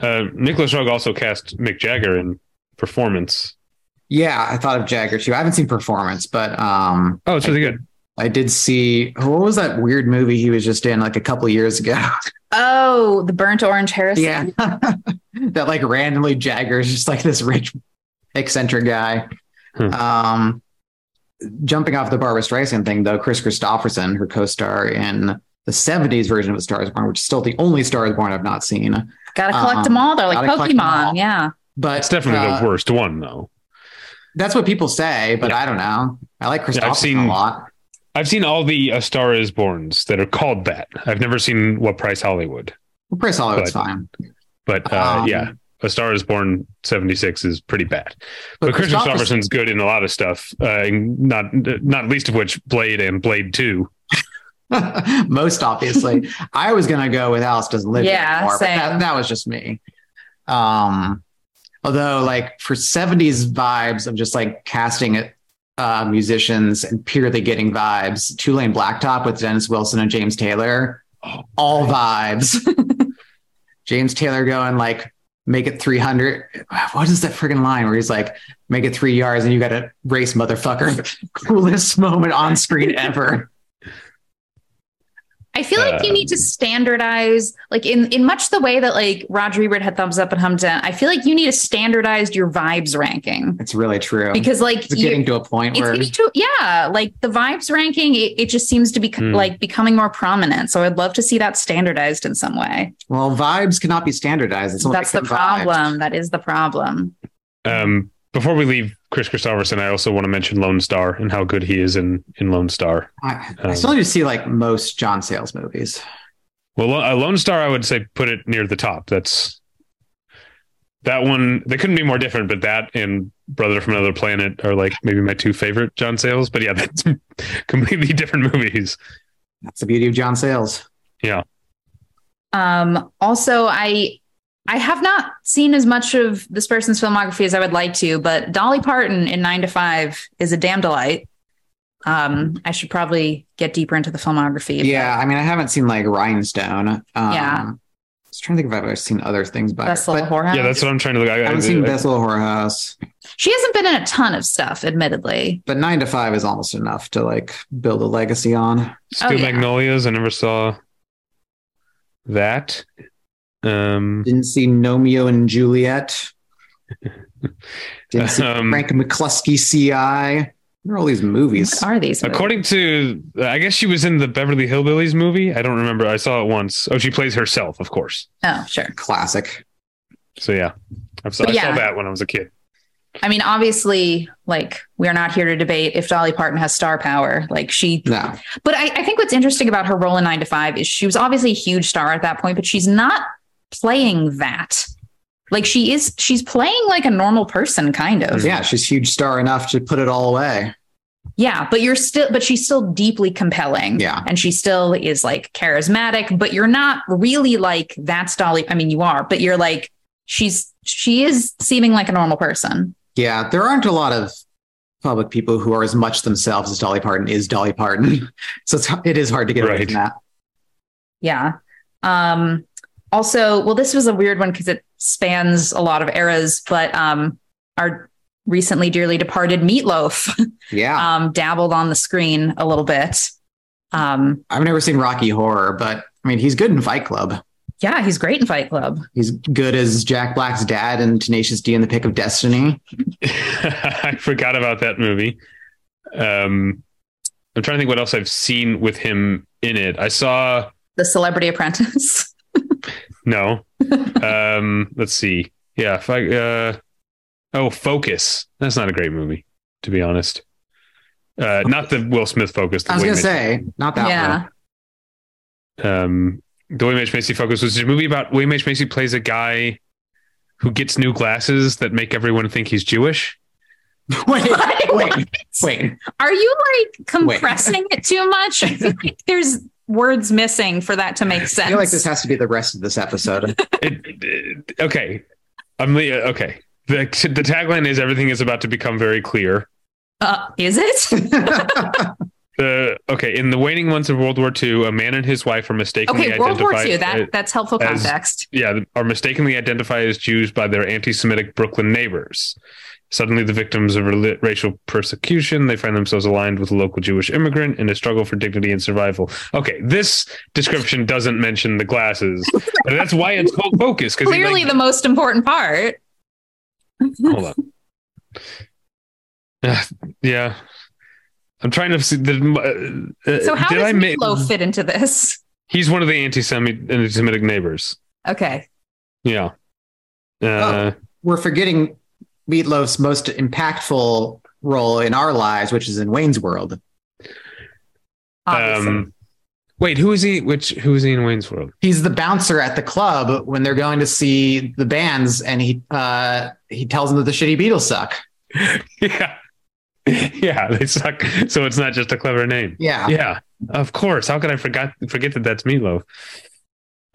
Uh, Nicolas Roeg also cast Mick Jagger in Performance. Yeah, I thought of Jagger too. I haven't seen Performance, but um, Oh, it's really good. I did see what was that weird movie he was just in like a couple years ago? Oh, the burnt orange Heresy. yeah, (laughs) that like randomly Jagger's just like this rich eccentric guy. Hmm. Um, jumping off the Barbra Streisand thing though, Kris Kristofferson, her co-star in the '70s version of *A Star Is Born*, which is still the only *Star Is Born* I've not seen. Gotta collect Um, them all. They're like gotta collect them Pokemon. Yeah. But It's definitely uh, the worst one, though. That's what people say, but Yeah. I don't know. I like Kristofferson seen- a lot. I've seen all the A Star Is Borns that are called that. I've never seen What Price Hollywood, Well, Chris Hollywood's But- fine. but uh, Um, yeah, A Star Is Born '76 is pretty bad. But, But Kris Kristofferson's good in a lot of stuff, uh, not not least of which Blade and Blade Two. (laughs) most obviously. (laughs) I was gonna go with Alice doesn't live Yeah, anymore, but that, that was just me. Um, although like for 70s vibes of just like casting it uh, musicians and purely getting vibes, Two Lane Blacktop with Dennis Wilson and James Taylor, all vibes. (laughs) James Taylor going like make it 300. What is that friggin' line where he's like, make it three yards and you got to race, motherfucker? (laughs) Coolest moment on screen ever. I feel like you Uh, need to standardize, like in in much the way that like Roger Ebert had thumbs up and thumbs down. I feel like you need to standardize your vibes ranking It's really true. because like it's getting to a point it's where to yeah, like the vibes ranking, it, it just seems to be Hmm. like becoming more prominent. So I'd love to see that standardized in some way. well, vibes cannot be standardized. It's That's the makes them vibes. problem. That is the problem. Um, before we leave Kris Kristofferson, I also want to mention Lone Star and how good he is in in Lone Star. I, I Um, still need to see like most John Sayles movies. Well, Lo- uh, Lone Star, I would say put it near the top. That's that one. They couldn't be more different, but that and Brother from Another Planet are like maybe my two favorite John Sayles. But yeah, (laughs) that's completely different movies. That's the beauty of John Sayles. Yeah. Um, also, I I have not seen as much of this person's filmography as I would like to, but Dolly Parton in Nine to Five is a damn delight. Um, I should probably get deeper into the filmography. but Yeah, I mean, I haven't seen like Rhinestone. Um, Yeah. I was trying to think if I've ever seen other things by her, Best Little but Whorehouse. Yeah, that's what I'm trying to look. I, I haven't I- seen I- Best Little Whorehouse, She hasn't been in a ton of stuff, admittedly. but Nine to Five is almost enough to like build a legacy on. Steel Oh, yeah. Magnolias. I never saw that. Um, Didn't see Gnomeo and Juliet. Didn't see Um, Frank McKlusky CI. What are all these movies? What are these? movies? according to, I guess she was in the Beverly Hillbillies movie. I don't remember. I saw it once. Oh, she plays herself, of course. oh, sure. Classic. So yeah, I saw, But I saw that when I was a kid. I mean, obviously, like we're not here to debate if Dolly Parton has star power. Like she, No. but I, I think what's interesting about her role in Nine to Five is she was obviously a huge star at that point, but she's not playing that. Like she is, she's playing like a normal person, kind of. Yeah, she's huge star enough to put it all away. Yeah, but you're still, but she's still deeply compelling. Yeah. And she still is like charismatic, but you're not really like that's Dolly. I mean, you are, but you're like, she's, she is seeming like a normal person. Yeah, there aren't a lot of public people who are as much themselves as Dolly Parton is Dolly Parton. (laughs) So it's, it is hard to get away from that. Yeah. Um, also, well, this was a weird one because it spans a lot of eras, but um, our recently dearly departed Meatloaf (laughs) Yeah. um, dabbled on the screen a little bit. Um, I've never seen Rocky Horror, but I mean, he's good in Fight Club. Yeah, he's great in Fight Club. He's good as Jack Black's dad and Tenacious D in The Pick of Destiny. (laughs) (laughs) I forgot about that movie. Um, I'm trying to think what else I've seen with him in it. I saw The Celebrity Apprentice. No. (laughs) um, let's see. Yeah, if I uh, oh, Focus. That's not a great movie, to be honest. Uh, not the Will Smith Focus. the I was gonna say, not that yeah. one. um, the William H. Macy Focus was a movie about William H. Macy plays a guy who gets new glasses that make everyone think he's Jewish. (laughs) Wait, wait, wait. Are you like compressing it too much? I feel like there's words missing for that to make sense. I feel like this has to be the rest of this episode. (laughs) It, it- okay, I'm le- okay. The the tagline is everything is about to become very clear. uh, is it? (laughs) (laughs) The okay in the waning months of World War II, a man and his wife are mistakenly Okay, World War identified. II. That that's helpful as- context. yeah, are mistakenly identified as Jews by their anti-Semitic Brooklyn neighbors. Suddenly, the victims of racial persecution, they find themselves aligned with a local Jewish immigrant in a struggle for dignity and survival. Okay, this description doesn't mention the glasses, but that's why it's called Focus. Because Clearly, the most important part. hold on. Uh, yeah, I'm trying to see. The, uh, So how did does I ma- Meatloaf fit into this? He's one of the anti-Semitic, anti-Semitic neighbors. Okay. Yeah. Uh, We're forgetting Meatloaf's most impactful role in our lives, which is in Wayne's World. Obviously. Um, wait, who is he? Which who is he in Wayne's World? He's the bouncer at the club when they're going to see the bands, and he uh, he tells them that the shitty Beatles suck. (laughs) yeah, yeah, they suck. So it's not just a clever name. Yeah, Yeah, of course. How could I forget forget that that's Meatloaf?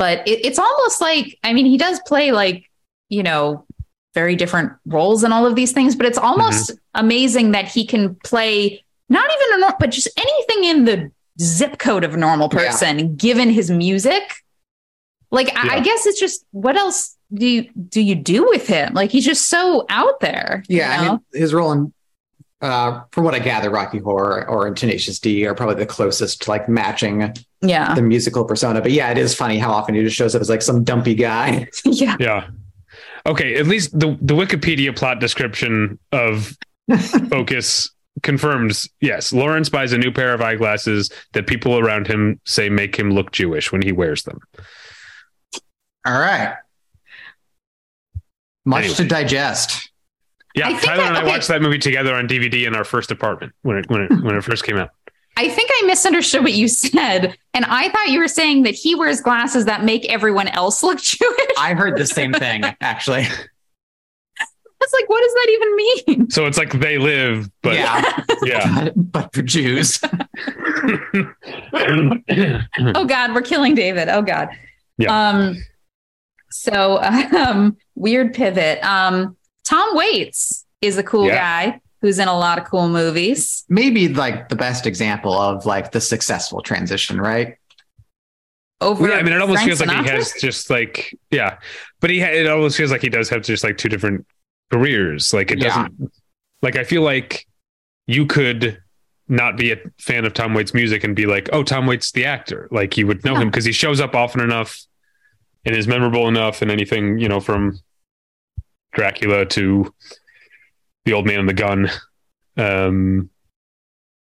but it, it's almost like I mean he does play like you know very different roles in all of these things, but it's almost amazing that he can play not even a nor- but just anything in the zip code of a normal Yeah. person given his music. Like I, I guess it's just what else do you do you do with him? Like he's just so out there. you yeah. I know? mean, his role in, uh, from what I gather, Rocky Horror or in Tenacious D are probably the closest to like matching yeah, the musical persona. But yeah, it is funny how often he just shows up as like some dumpy guy. (laughs) yeah. Yeah. Okay, at least the the Wikipedia plot description of (laughs) Focus confirms yes, Lawrence buys a new pair of eyeglasses that people around him say make him look Jewish when he wears them. All right. Much Anyway. to digest. Yeah, I think Tyler I- and I okay. watched that movie together on DVD in our first apartment when it when it when it first came out. I think I misunderstood what you said, and I thought you were saying that he wears glasses that make everyone else look (laughs) Jewish. I heard the same thing actually. It's like, what does that even mean? So it's like they live, but yeah, yeah. but, but for Jews. (laughs) Oh God, we're killing David. Oh God. Yeah. Um. So, (laughs) um, weird pivot. Um, Tom Waits is a cool Yeah. guy who's in a lot of cool movies. Maybe like the best example of like the successful transition, right? Over, yeah, I mean, it almost Frank feels like he has just like yeah, but he ha- it almost feels like he does have just like two different careers. Like it doesn't like I feel like you could not be a fan of Tom Waits' music and be like, oh, Tom Waits the actor. Like you would know Yeah. him because he shows up often enough and is memorable enough and anything you know from Dracula to the old man and the gun. Um,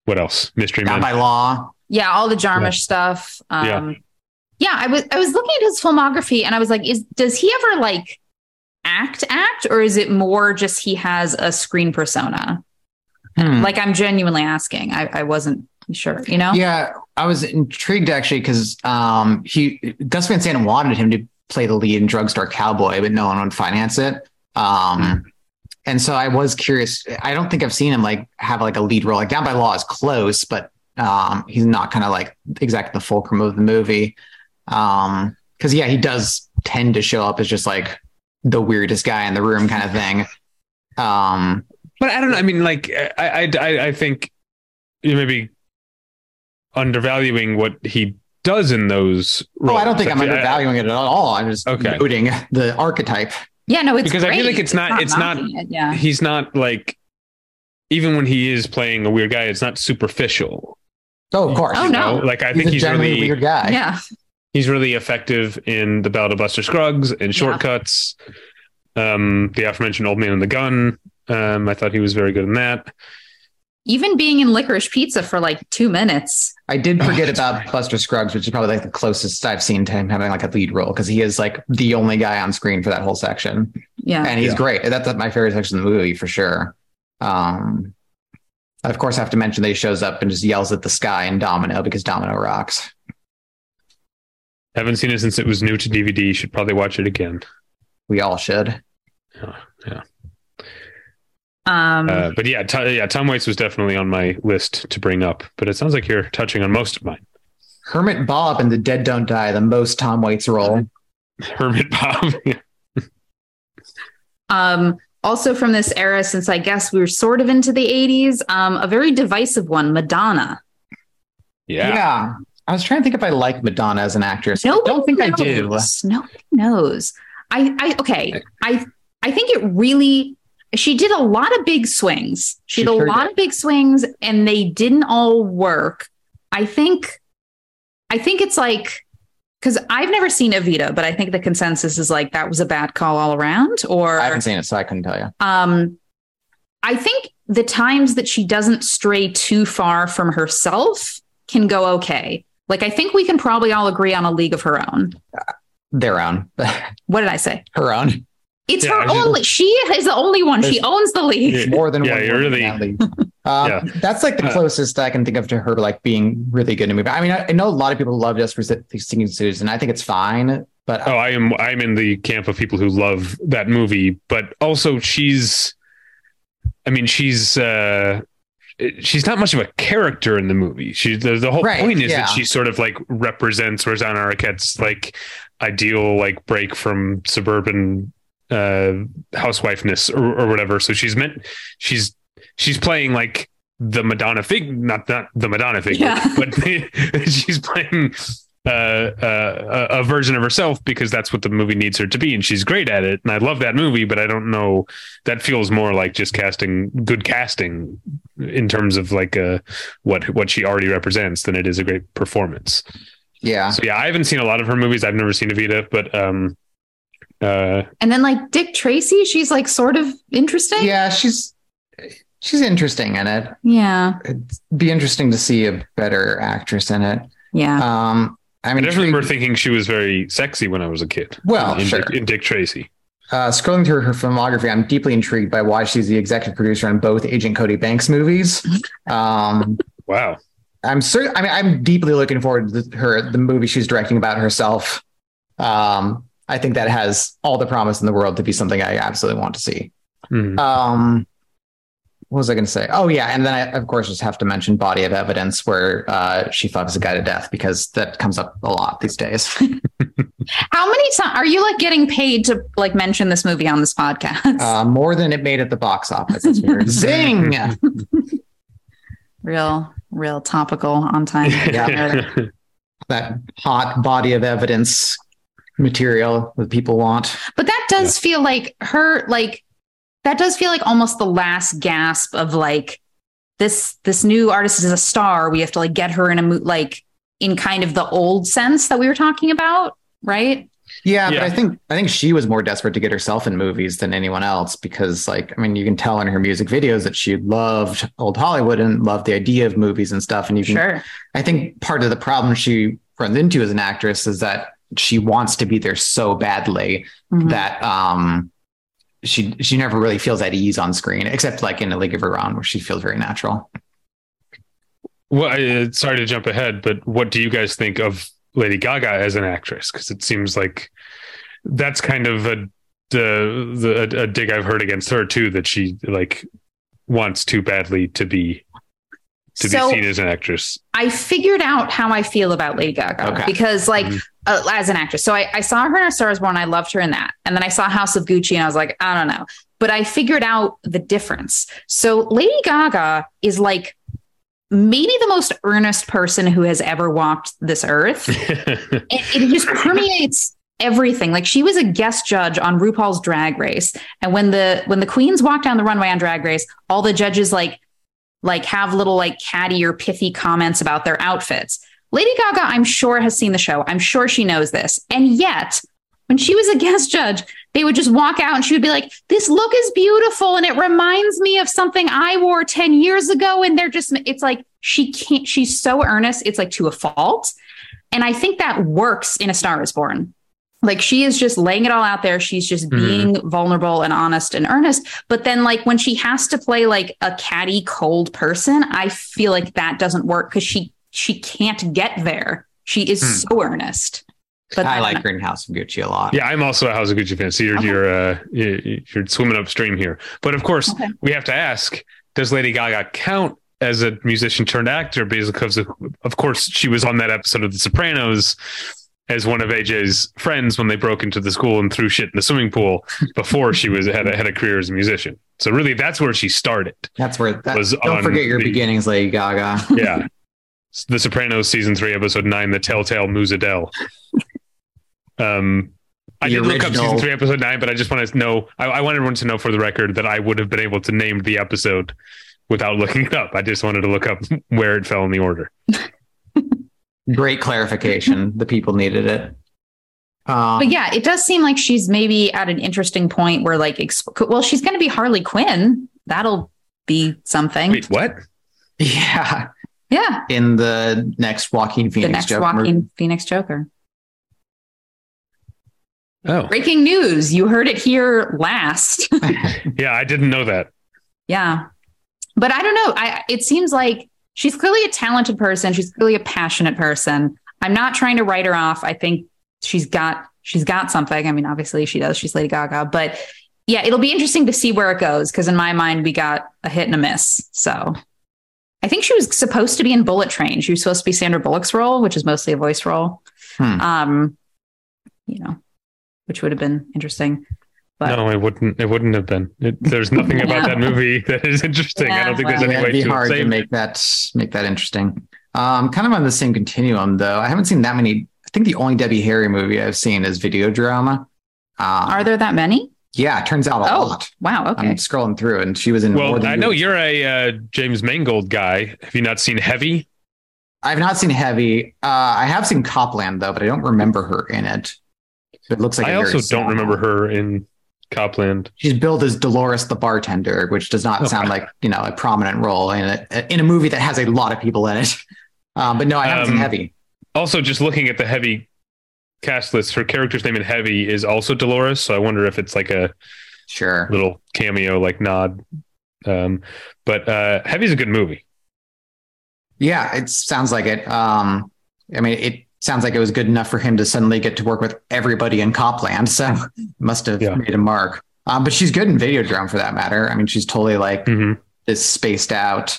what else? Mystery Down Man. by law. Yeah, all the Jarmusch stuff. Um, yeah. I was I was looking at his filmography and I was like, is does he ever like act act or is it more just he has a screen persona? Hmm. Like I'm genuinely asking. I, I wasn't sure, you know? Yeah, I was intrigued actually because um, he Gus Van Sant wanted him to play the lead in Drugstore Cowboy, but no one would finance it. Um, and so I was curious. I don't think I've seen him like have like a lead role. Like Down by Law is close, but um, he's not kind of like exactly the fulcrum of the movie. Um, because yeah, he does tend to show up as just like the weirdest guy in the room kind of thing. Um, But I don't know. I mean, like, I, I, I, I think you may be undervaluing what he does in those. oh, I don't think I'm feel- I- undervaluing it at all. I'm just Okay. noting the archetype. Yeah, no, it's Because I feel like it's not- it's not- knocking it, yeah. He's not like, even when he is playing a weird guy, it's not superficial. Oh, of course. Oh, no. know? Like, I he's think a he's genuinely really. weird guy. Yeah. He's really effective in the Ballad of Buster Scruggs and Shortcuts. Um, the aforementioned Old Man and the Gun. Um, I thought he was very good in that. Even being in Licorice Pizza for like two minutes. I did forget about Buster Scruggs, which is probably like the closest I've seen to him having like a lead role because he is like the only guy on screen for that whole section, Yeah. and he's Yeah. great. That's my favorite section of the movie for sure. Um, of course, I have to mention that he shows up and just yells at the sky and Domino because Domino rocks. Haven't seen it since it was new to DVD. You should probably watch it again. We all should. Um, Uh, but yeah, T- yeah, Tom Waits was definitely on my list to bring up. But it sounds like you're touching on most of mine. Hermit Bob and The Dead Don't Die, the most Tom Waits role. (laughs) Hermit Bob. (laughs) um, also from this era, since I guess we were sort of into the 80s, um, a very divisive one, Madonna. yeah. Yeah. I was trying to think if I like Madonna as an actress. Nobody I don't think I do. knows. Nobody knows. I, I okay. I I think it really she did a lot of big swings. She, She did a lot of big swings and they didn't all work. I think I think it's like because I've never seen Evita, but I think the consensus is like that was a bad call all around. Or I haven't seen it, so I couldn't tell you. um, I think the times that she doesn't stray too far from herself can go okay. Like I think we can probably all agree on a league of her own. Their own. (laughs) What did I say? Her own. It's Yeah, her I only. She is the only one. She owns the league. Yeah. More than Yeah, one you're woman really- in that league. (laughs) Um, Yeah. That's like the Uh, closest I can think of to her like being really good in a movie. I mean, I, I know a lot of people love Desperately Seeking Susan. I think it's fine, but Oh, I am. I'm in the camp of people who love that movie, but also she's. I mean, she's. uh She's not much of a character in the movie. She the, the whole Right, point is yeah. that she sort of like represents Rosanna Arquette's like ideal like break from suburban uh housewifeness or, or whatever. So she's meant she's she's playing like the Madonna fig not not the Madonna figure, Yeah. but (laughs) she's playing uh, uh, a a version of herself because that's what the movie needs her to be, and she's great at it. And I love that movie, but I don't know. That feels more like just casting good casting in terms of like uh, what what she already represents than it is a great performance. yeah. So yeah, I haven't seen a lot of her movies. I've never seen Evita, but um, uh, And then like Dick Tracy, she's like sort of interesting. Yeah, she's she's interesting in it. Yeah. It'd be interesting to see a better actress in it. Yeah. Um, I I mean, just remember thinking she was very sexy when I was a kid. Well, in, sure. Dick, in Dick Tracy. uh, scrolling through her filmography, I'm deeply intrigued by why she's the executive producer on both Agent Cody Banks movies. Um, (laughs) Wow. I'm certain. I mean, I'm deeply looking forward to the, her the movie she's directing about herself. Um, I think that has all the promise in the world to be something I absolutely want to see. Mhm. Um, what was I going to say? Oh yeah, and then I of course just have to mention Body of Evidence, where uh, she fucks a guy to death because that comes up a lot these days. (laughs) How many times are you like getting paid to like mention this movie on this podcast? uh, more than it made at the box office. It's weird. (laughs) Zing! real, real topical on time. (laughs) Yeah. that hot body of evidence material that people want. But that does feel like her like that does feel like almost the last gasp of like this this new artist is a star. We have to like get her in a mo- like in kind of the old sense that we were talking about, right? Yeah, Yeah. but I think I think she was more desperate to get herself in movies than anyone else because, like, I mean, you can tell in her music videos that she loved old Hollywood and loved the idea of movies and stuff. And you can, Sure. I think, part of the problem she runs into as an actress is that she wants to be there so badly Mhm. that um, she she never really feels at ease on screen, except like in A League of Her Own, where she feels very natural. Well, I, uh, sorry to jump ahead, but what do you guys think of Lady Gaga as an actress? Because it seems like that's kind of a the, the a, a dig I've heard against her too. That she like wants too badly to be to So- be seen as an actress. I figured out how I feel about Lady Gaga Okay. because, like, Mhm. uh, as an actress, so I, I saw her in A Star Is Born. I loved her in that, and then I saw House of Gucci, and I was like, I don't know. But I figured out the difference. So Lady Gaga is like maybe the most earnest person who has ever walked this earth. (laughs) it, it just permeates everything like she was a guest judge on RuPaul's drag race and when the when the queens walk down the runway on drag race all the judges like like have little like catty or pithy comments about their outfits Lady Gaga, I'm sure, has seen the show. I'm sure she knows this. And yet, when she was a (laughs) guest judge, they would just walk out and she would be like, This look is beautiful. And it reminds me of something I wore 10 years ago. And they're just, it's like she can't, she's so earnest. It's like to a fault. And I think that works in A Star is Born. Like she is just laying it all out there. She's just Mhm. being vulnerable and honest and earnest. But then, like, when she has to play like a catty, cold person, I feel like that doesn't work because she she can't get there. She is Hmm. so earnest. But I like her in House of Gucci a lot. Yeah, I'm also a House of Gucci fan. So you're Okay. you're uh, you- you're swimming upstream here. But of course, Okay. we have to ask: Does Lady Gaga count as a musician turned actor? Because of, of course she was on that episode of The Sopranos as one of AJ's friends when they broke into the school and threw shit in the swimming pool before she was had a, had a career as a musician. So really, that's where she started. That's where that, Was don't forget your the- beginnings, Lady Gaga. (laughs) (laughs) Yeah. The Sopranos season three, episode nine, the Telltale Moozadell. Um, I The did look up season three, episode nine, but I just want to know. I, I want everyone to know for the record that I would have been able to name the episode without looking it up. I just wanted to look up where it fell in the order. (laughs) Great clarification. the people needed it. Um, But yeah, it does seem like she's maybe at an interesting point where, like, exp- well, she's going to be Harley Quinn. That'll be something. Wait, what? yeah. Yeah, In the next Joaquin the next Joker Joaquin Phoenix Joker. Oh, Breaking news! You heard it here last. (laughs) yeah, I didn't know that. Yeah. But I don't know. I it seems like she's clearly a talented person. She's clearly a passionate person. I'm not trying to write her off. I think she's got she's got something. I mean, obviously she does. She's Lady Gaga, but yeah, it'll be interesting to see where it goes because in my mind we got a hit and a miss. So I think she was supposed to be in Bullet Train. She was supposed to be Sandra Bullock's role, which is mostly a voice role. Hmm. Um, you know, which would have been interesting. But no, it wouldn't. It wouldn't have been. It, there's nothing (laughs) about that movie (laughs) that is interesting. I don't think there's well, any Yeah, way it'd be to hard to save make that make that interesting. Um, kind of on the same continuum though. I haven't seen that many. I think the only Debbie Harry movie I've seen is Videodrome. Um, are there that many? Yeah, it turns out a Oh, lot. wow. Okay. I'm scrolling through, and she was in. more Well, than I know you. you're a uh, James Mangold guy. Have you not seen Heavy? I've not seen Heavy. Uh, I have seen Copland though, but I don't remember her in it. It looks like I also don't remember one. her in Copland. She's billed as Dolores the bartender, which does not sound like you know a prominent role in a in a movie that has a lot of people in it. Um, but no, I haven't seen Um, Heavy. Also, just looking at the Heavy cast list, her character's name in Heavy is also Dolores. So I wonder if it's like a Sure. little cameo, like nod. Um, but uh, Heavy's a good movie. Yeah, it sounds like it. Um, I mean, it sounds like it was good enough for him to suddenly get to work with everybody in Copland. So (laughs) must have Yeah. made a mark. Um, but she's good in Videodrome for that matter. I mean, she's totally like hmm this spaced out,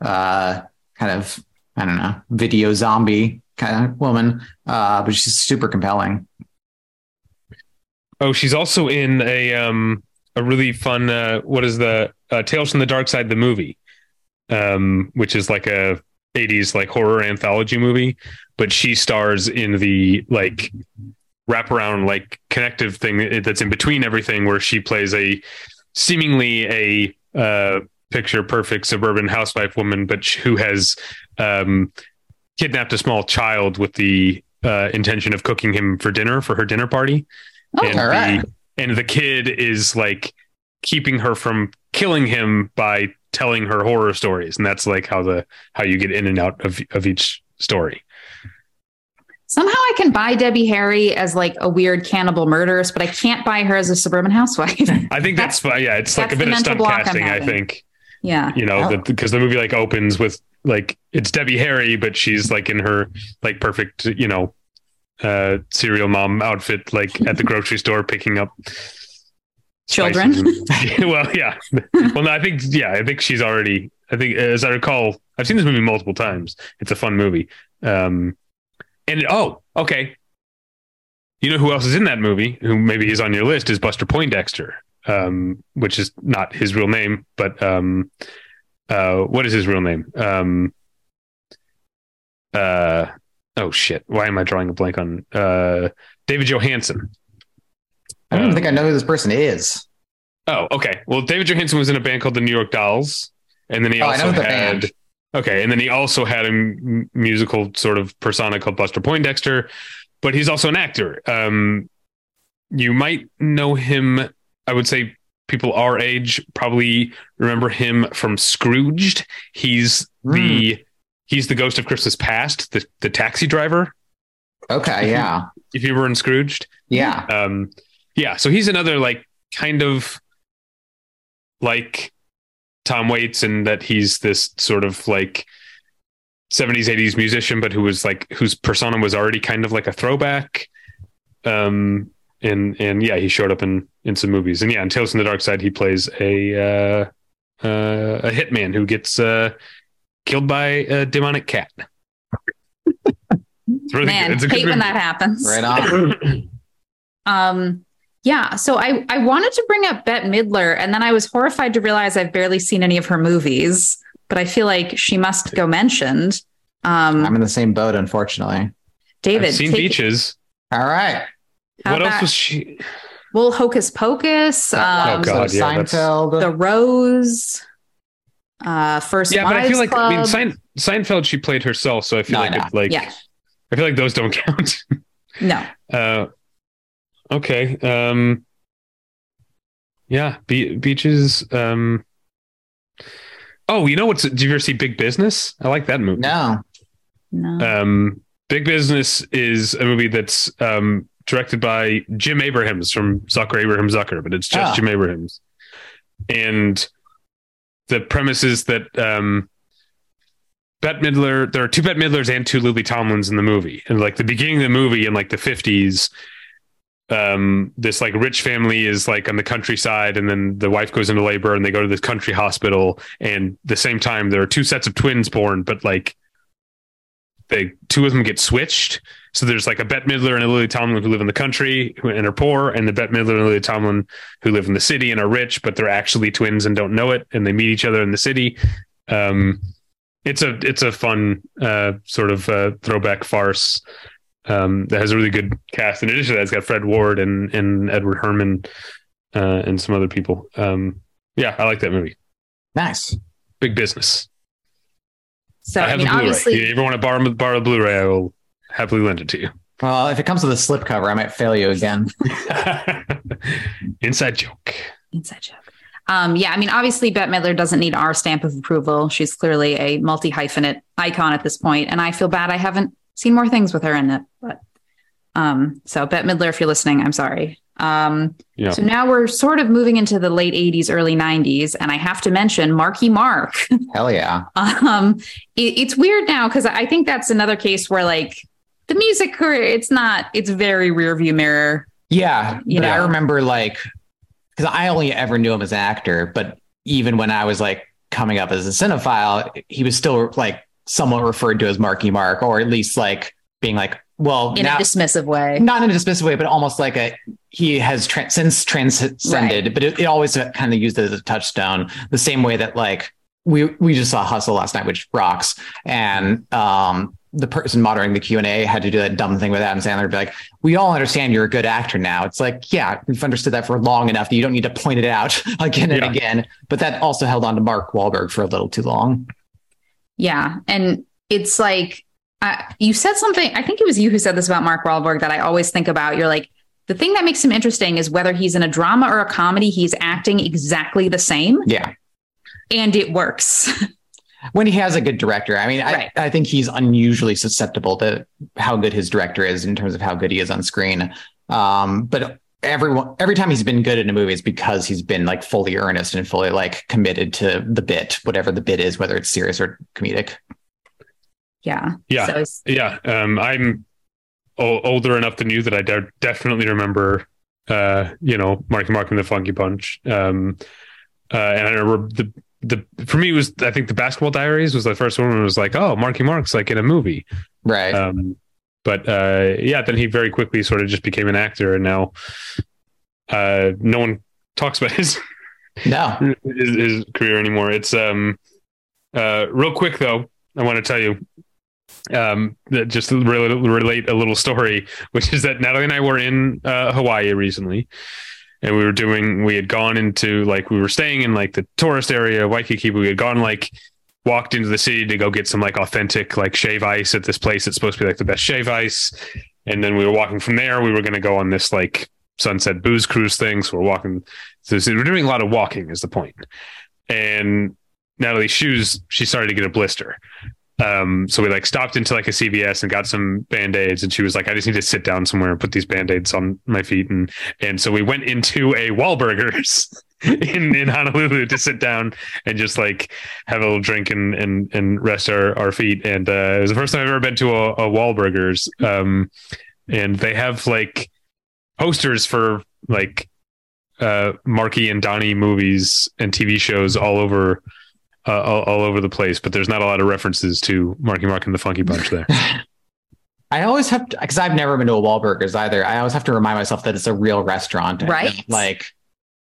uh, kind of, I don't know, video zombie kind of woman. Uh, but she's super compelling. Oh, she's also in a um a really fun uh what is the uh, Tales from the Dark Side the movie, um, which is like a 80s like horror anthology movie, but she stars in the like wraparound like connective thing that's in between everything where she plays a seemingly a uh picture perfect suburban housewife woman but who has um kidnapped a small child with the uh intention of cooking him for dinner for her dinner party. Oh, and all right. the and the kid is like keeping her from killing him by telling her horror stories. And that's like how the how you get in and out of of each story Somehow I can buy Debbie Harry as like a weird cannibal murderess, but I can't buy her as a suburban housewife. (laughs) i think that's, (laughs) fine. yeah it's like a bit the of mental stunt block I'm casting i think yeah. you know Oh. because the movie like opens with like it's debbie harry but she's like in her like perfect you know uh serial mom outfit like at the (laughs) grocery store picking up Children. and- well yeah well no i think yeah i think she's already i think as i recall i've seen this movie multiple times it's a fun movie um and oh okay you know who else is in that movie who maybe is on your list is buster poindexter um which is not his real name but um uh what is his real name um uh oh shit why am i drawing a blank on uh david johansen I don't even Um, think I know who this person is. Oh, okay. Well, David Johansen was in a band called the New York Dolls, and then he Oh, I also know the had band. Okay, and then he also had a m- musical sort of persona called Buster Poindexter, but he's also an actor. Um, you might know him. I would say people our age probably remember him from Scrooged. He's the he's the ghost of Christmas past, the the taxi driver. Okay, yeah, If you were in Scrooged, yeah, um, yeah. So he's another like kind of like Tom Waits and that he's this sort of like 70s 80s musician but who was like whose persona was already kind of like a throwback um and and yeah he showed up in in some movies and yeah in Tales from the Dark Side he plays a uh, uh a hitman who gets uh killed by a demonic cat (laughs) it's really Man, good. It's a hate good when that happens. right on. (laughs) Um, yeah. So I I wanted to bring up Bette Midler, and then I was horrified to realize I've barely seen any of her movies. But I feel like she must go mentioned. Um, I'm in the same boat, unfortunately. David, I've seen take- beaches All right. how what else was she Well, Hocus Pocus, Oh, um, God, so yeah, that's- Seinfeld. The Rose, uh, First yeah but I feel like I mean Sein, Seinfeld she played herself so I feel No, like I know. it's like Yeah. I feel like those don't (laughs) count no, Uh, okay. Um, yeah, be- beaches. Um, oh, you know what's? Did you ever see Big Business? I like that movie. no. no. Um, Big Business is a movie that's um, directed by Jim Abrahams from Zucker Abraham Zucker, but it's just Ah. Jim Abrahams. And the premise is that um, Bette Midler, there are two Bette Midlers and two Lily Tomlins in the movie. And like the beginning of the movie in like the 50s, um, this like rich family is like on the countryside, and then the wife goes into labor and they go to this country hospital. And the same time, there are two sets of twins born, but like they two of them get switched. So there's like a Bette Midler and a Lily Tomlin who live in the country and are poor, and the Bette Midler and Lily Tomlin who live in the city and are rich, but they're actually twins and don't know it, and they meet each other in the city. Um, it's a it's a fun uh, sort of uh, throwback farce um, that has a really good cast. In addition to that, it's got Fred Ward and and Edward Herrmann uh, and some other people. Um, yeah, I like that movie. Nice. Big business. so I I, mean, the obviously, If you ever want to borrow borrow the Blu-ray, I will happily lend it to you. Well, if it comes with a slipcover, I might fail you again. (laughs) (laughs) Inside joke. inside joke. Um, yeah, I mean, obviously, Bette Midler doesn't need our stamp of approval. She's clearly a multi hyphenate icon at this point, and I feel bad I haven't seen more things with her in it. But um, so Bette Midler, if you're listening, I'm sorry. Um, Yeah. So now we're sort of moving into the late 80s, early 90s, and I have to mention Marky Mark. (laughs) Hell yeah. um, it, it's weird now because I think that's another case where like the music career, it's not, it's very rear view mirror. Yeah. You know, I remember like, because I only ever knew him as an actor, but even when I was like coming up as a cinephile, he was still like somewhat referred to as Marky Mark, or at least like being like, well, in now, a dismissive way. not in a dismissive way, but almost like a he has tra- since transcended, but it, it always kind of used it as a touchstone. The same way that like we we just saw Hustle last night, which rocks, and um, the person moderating the Q and A had to do that dumb thing with Adam Sandler, be like, "We all understand you're a good actor now." It's like, yeah, we've understood that for long enough that you don't need to point it out (laughs) again and Yeah. again. But that also held on to Mark Wahlberg for a little too long. Yeah. And it's like, uh, you said something, I think it was you who said this about Mark Wahlberg that I always think about. You're like, the thing that makes him interesting is whether he's in a drama or a comedy, he's acting exactly the same Yeah. and it works. (laughs) when he has a good director. I mean, Right. I, I think he's unusually susceptible to how good his director is in terms of how good he is on screen. Um, but everyone, every time he's been good in a movie, it's because he's been like fully earnest and fully like committed to the bit, whatever the bit is, whether it's serious or comedic. yeah. Yeah. So Yeah, um, I'm o- older enough than you that I de- definitely remember, uh, you know, Marky Mark and the Funky Bunch. Um, uh, and I remember the the for me it was I think the Basketball Diaries was the first one. Where it was like, oh, Marky Mark's like in a movie. Right. Um, but uh, yeah, then he very quickly sort of just became an actor, and now uh, no one talks about (laughs) his no. his, his career anymore. It's um uh real quick though. I want to tell you um that just really relate a little story, which is that Natalie and I were in uh, Hawaii recently, and we were doing. We had gone into like we were staying in like the tourist area of Waikiki. But we had gone like walked into the city to go get some like authentic like shave ice at this place that's supposed to be like the best shave ice. And then we were walking from there. We were going to go on this like sunset booze cruise thing. So we're walking. So we're doing a lot of walking is the point. And Natalie's shoes, she started to get a blister. Um, so we like stopped into like a CVS and got some band-aids and she was like, I just need to sit down somewhere and put these band-aids on my feet. And and so we went into a Wahlburgers (laughs) in, in Honolulu to sit down and just like have a little drink and and and rest our, our feet. And uh, it was the first time I've ever been to a, a Wahlburgers. Um, and they have like posters for like uh Marky and Donnie movies and TV shows all over uh, all, all, over the place, but there's not a lot of references to Marky Mark and the Funky Bunch there. (laughs) I always have to, because I've never been to a Wahlburgers either. I always have to remind myself that it's a real restaurant, right? like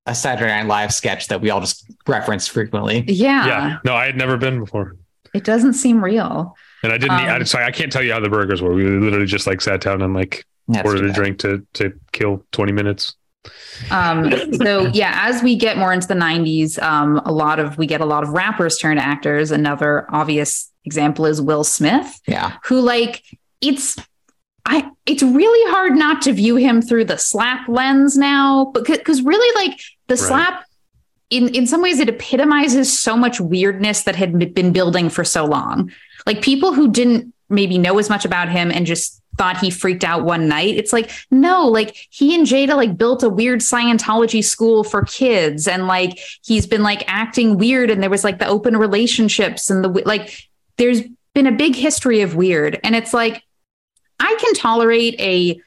a Saturday Night Live sketch that we all just reference frequently. Yeah. Yeah. No, I had never been before. It doesn't seem real. And I didn't. Um, I, sorry, I can't tell you how the burgers were. We literally just like sat down and like ordered a drink to to kill twenty minutes. Um, so yeah, as we get more into the 90s, um, a lot of we get a lot of rappers turn actors. Another obvious example is Will Smith. Yeah. Who like it's I it's really hard not to view him through the slap lens now, because because really like the right. slap in in some ways it epitomizes so much weirdness that had been building for so long. Like people who didn't maybe know as much about him and just thought he freaked out one night. It's like, no, like he and Jada like built a weird Scientology school for kids and like he's been like acting weird and there was like the open relationships and the like there's been a big history of weird and it's like I can tolerate a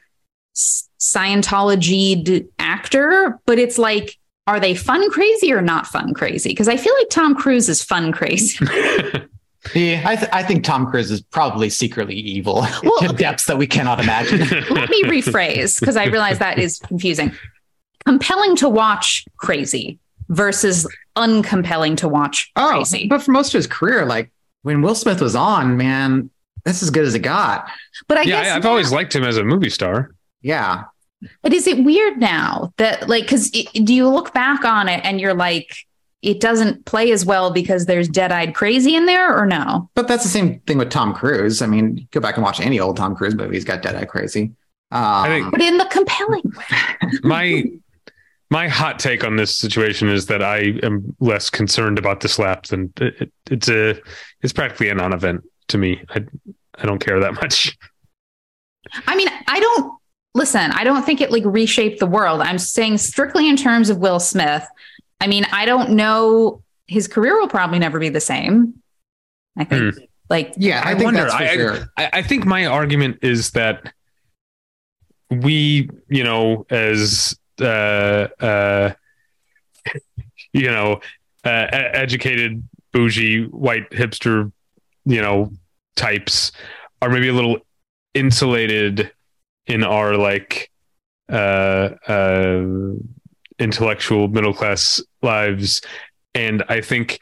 Scientology actor, but it's like are they fun crazy or not fun crazy? Because I feel like Tom Cruise is fun crazy. (laughs) (laughs) Yeah, I, th- I think Tom Cruise is probably secretly evil (laughs) well, to depths that we cannot imagine. (laughs) Let me rephrase because I realize that is confusing. Compelling to watch crazy versus uncompelling to watch oh, crazy. But for most of his career, like when Will Smith was on, man, that's as good as it got. But I yeah, guess I've now, always liked him as a movie star. Yeah. But is it weird now that like because do you look back on it and you're like it doesn't play as well because there's dead-eyed crazy in there or no? But that's the same thing with tom cruise. I mean go back and watch any old tom cruise movie he's got dead-eyed crazy. Um, think, but in the compelling way. (laughs) My my hot take on this situation is that i am less concerned about the slap than it, it's a it's practically a non-event to me. I i don't care that much. I mean i don't listen i don't think it like reshaped the world. I'm saying strictly in terms of will smith I mean, I don't know. His career will probably never be the same. I think. Hmm. Like, yeah, I, I wonder. I, sure. I, I think my argument is that we, you know, as uh, uh, (laughs) you know, uh, educated, bougie, white hipster, you know, types are maybe a little insulated in our like uh uh intellectual middle class lives. And I think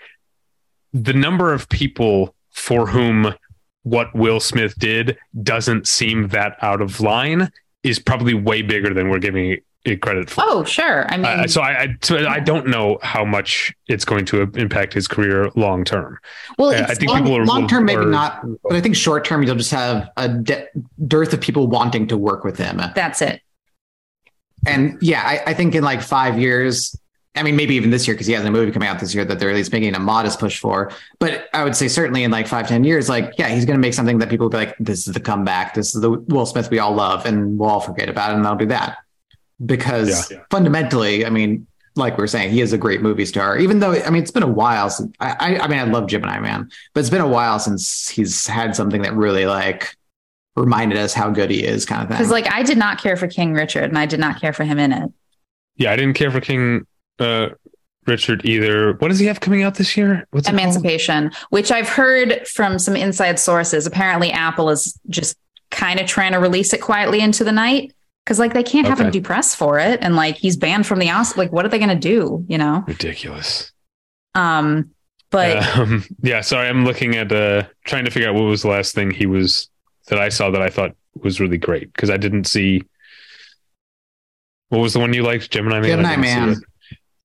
the number of people for whom what Will Smith did doesn't seem that out of line is probably way bigger than we're giving it credit for. Oh, sure. I mean, uh, so I, I, so I don't know how much it's going to impact his career long term. Well, uh, I think long, people are long term, maybe not, but I think short term, you'll just have a de- dearth of people wanting to work with him. That's it and yeah, I, I, think in like five years, I mean, maybe even this year because he has a movie coming out this year that they're at least making a modest push for. But I would say certainly in like five, ten years, like yeah, he's going to make something that people will be like, this is the comeback, this is the Will Smith we all love, and we'll all forget about it, and that'll be that. Because yeah. fundamentally, I mean, like we are saying, he is a great movie star. Even though I mean, it's been a while since I, I, I mean, I love Gemini Man, but it's been a while since he's had something that really like reminded us how good he is, kind of thing. Because like I did not care for King Richard, and I did not care for him in it. Yeah, I didn't care for King uh, Richard either. What does he have coming out this year? What's Emancipation, which I've heard from some inside sources. Apparently, Apple is just kind of trying to release it quietly into the night because like they can't have okay. him do press for it, and like he's banned from the Oscar. Like, what are they going to do? You know, ridiculous. Um, but um, (laughs) yeah, sorry, I'm looking at uh trying to figure out what was the last thing he was that I saw that I thought was really great because I didn't see. What was the one you liked, Gemini Man? Gemini Man,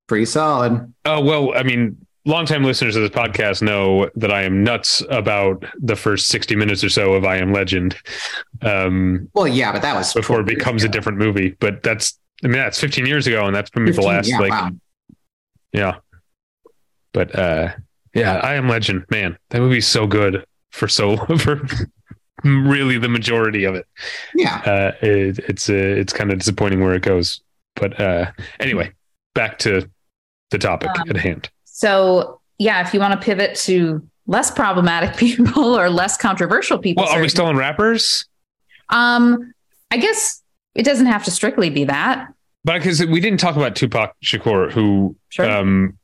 pretty solid. Oh well, I mean, longtime listeners of this podcast know that I am nuts about the first 60 minutes or so of I Am Legend. Um, Well, yeah, but that was before it 12 years becomes a different movie. But that's, I mean, that's 15 years ago, and that's the 15, last, yeah, like, wow. yeah. But uh, yeah, I Am Legend, man, that movie's so good for so (laughs) for really the majority of it. yeah. Uh, it it's uh, it's kind of disappointing where it goes. But uh, anyway, back to the topic Um, at hand. So, yeah, if you want to pivot to less problematic (laughs) people or less controversial people, Well, are we still on rappers? Um, I guess it doesn't have to strictly be that. But because we didn't talk about Tupac Shakur, who Sure. um,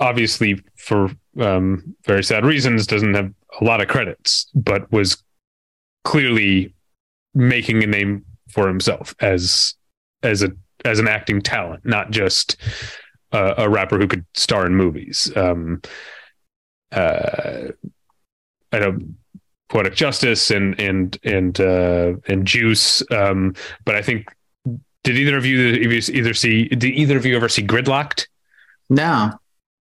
obviously for um, very sad reasons doesn't have a lot of credits, but was clearly making a name for himself as as a as an acting talent, not just uh, a rapper who could star in movies. Um, uh, I know poetic justice and and and uh, and juice, um, but I think did either of you either see did either of you ever see Gridlock'd? No.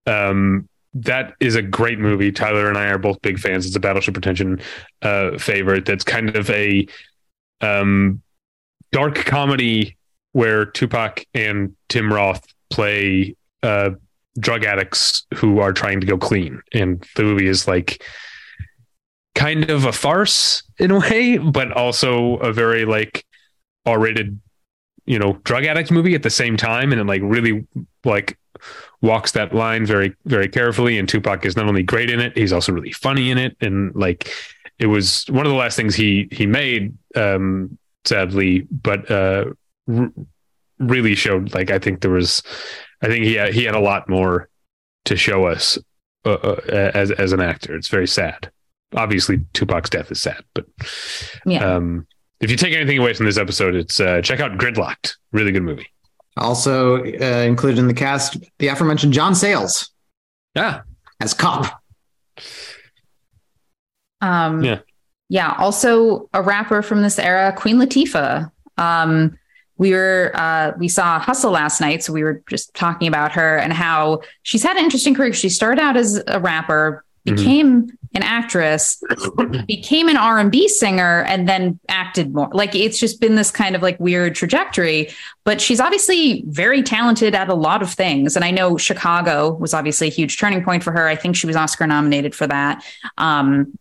Um, that is a great movie. Tyler and I are both big fans. It's a Battleship Pretension uh, favorite. That's kind of a um, dark comedy where Tupac and Tim Roth play uh, drug addicts who are trying to go clean, and the movie is like kind of a farce in a way, but also a very like R-rated, you know, drug addict movie at the same time, and it like really like walks that line very very carefully and Tupac is not only great in it he's also really funny in it. And like it was one of the last things he he made um sadly but uh r- really showed like I think there was I think he had, he had a lot more to show us uh, uh, as as an actor. It's very sad. Obviously Tupac's death is sad but Yeah. um if you take anything away from this episode it's uh check out Gridlock'd. Really good movie Also uh, included in the cast, the aforementioned John Sayles yeah as cop. Um, Yeah. yeah. Also, a rapper from this era, Queen Latifah. Um, we were uh, we saw Hustle last night, so we were just talking about her and how she's had an interesting career. She started out as a rapper, Mhm. became an actress, (coughs) became an R and B singer, and then acted more. Like it's just been this kind of like weird trajectory. But she's obviously very talented at a lot of things. And I know Chicago was obviously a huge turning point for her. I think she was Oscar nominated for that. Um,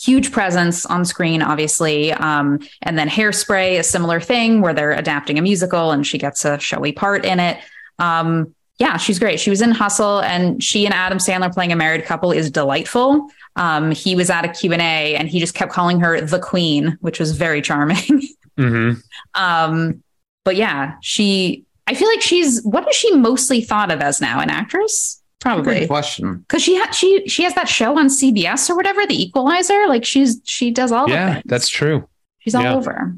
huge presence on screen, obviously. Um, and then Hairspray, a similar thing where they're adapting a musical and she gets a showy part in it. Um, yeah, she's great. She was in Hustle and she and Adam Sandler playing a married couple is delightful. Um, he was at a Q&A and he just kept calling her the queen, which was very charming. (laughs) hmm um, but yeah, she, I feel like she's, what is she mostly thought of as now? An actress? Probably Good question. because she had she she has that show on CBS or whatever, The Equalizer. Like she's she does all of yeah that's true She's all yeah. over.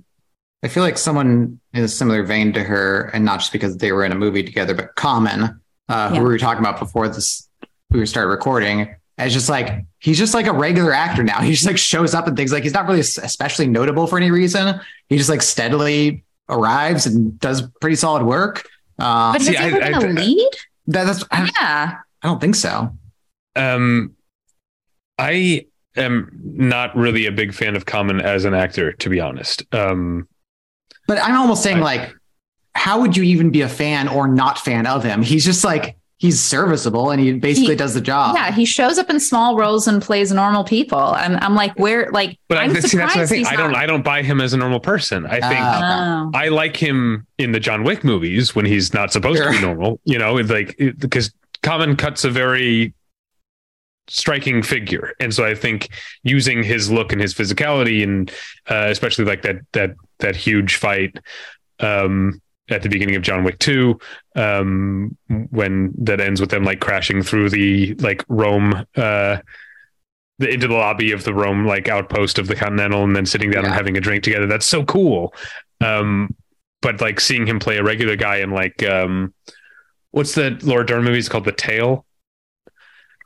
I feel like someone in a similar vein to her, and not just because they were in a movie together, but Common, uh, who we were talking about before this, we started recording. As just like he's just like a regular actor now. He just like shows up and things like he's not really especially notable for any reason. He just like steadily arrives and does pretty solid work. Uh, But has see, he ever I- been I- a lead? that, that's I, Yeah. I don't think so. Um, I am not really a big fan of Common as an actor, to be honest. Um, But I'm almost saying I- like, how would you even be a fan or not fan of him? He's just like he's serviceable and he basically He- does the job. Yeah, he shows up in small roles and plays normal people. I'm I'm like, where like but I'm see, that's what I surprised think. he's I don't. not- I don't buy him as a normal person. I think Ah. Oh. I like him in the John Wick movies when he's not supposed to be normal. You know, like because Common cuts a very striking figure, and so I think using his look and his physicality, and uh, especially like that that that huge fight um, at the beginning of John Wick Two, um, when that ends with them like crashing through the like Rome. Uh, the, into the lobby of the Rome like outpost of the Continental, and then sitting down and having a drink together. That's so cool. Um, but like seeing him play a regular guy in like um, what's the Laura Dern movie? It's called The Tale.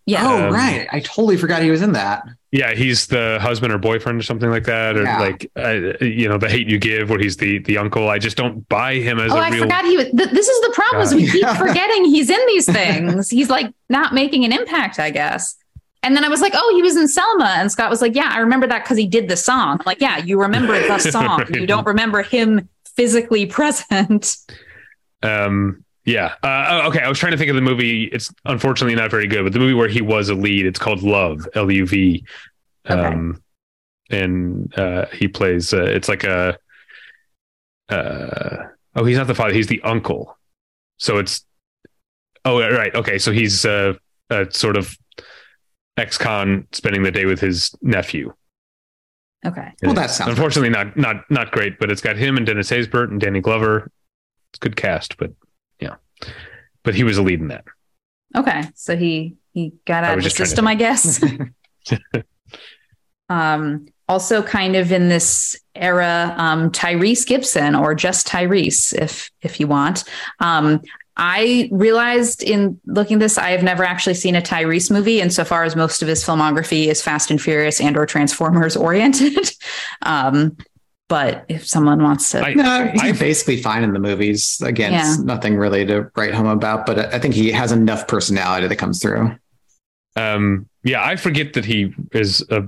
Yeah. Oh, Um, right. I totally forgot he was in that. Yeah, he's the husband or boyfriend or something like that, or Yeah. like uh, you know, the hate you give, where he's the the uncle. I just don't buy him as Oh, a I real. forgot he was. Th- this is the problem: is God. we keep (laughs) forgetting he's in these things. he's like not making an impact, I guess. And then I was like, "Oh, he was in Selma," and Scott was like, "Yeah, I remember that because he did the song." I'm like, yeah, you remember the (laughs) song. Right. You don't remember him physically (laughs) present. Um, yeah. Uh, oh, okay. I was trying to think of the movie. It's unfortunately not very good, but the movie where he was a lead. It's called Love. L U V. Um, and uh, he plays. Uh, it's like a. Uh, oh, he's not the father. He's the uncle. So it's. Oh, right. Okay. So he's uh, a sort of ex-con spending the day with his nephew. Okay. Well, that sounds unfortunately not not not great, but it's got him and Dennis Haysbert and Danny Glover. It's good cast, but yeah, but he was a lead in that. Okay. So he he got out of the system, I guess. (laughs) (laughs) um, also, kind of in this era, um, Tyrese Gibson, or just Tyrese, if if you want. Um, I realized in looking this, I have never actually seen a Tyrese movie, insofar as most of his filmography is Fast and Furious and or Transformers (laughs) oriented. um, but if someone wants to, I- No, he's I- basically fine in the movies. Again, Yeah. it's nothing really to write home about, but I think he has enough personality that comes through. Um, yeah, I forget that he is a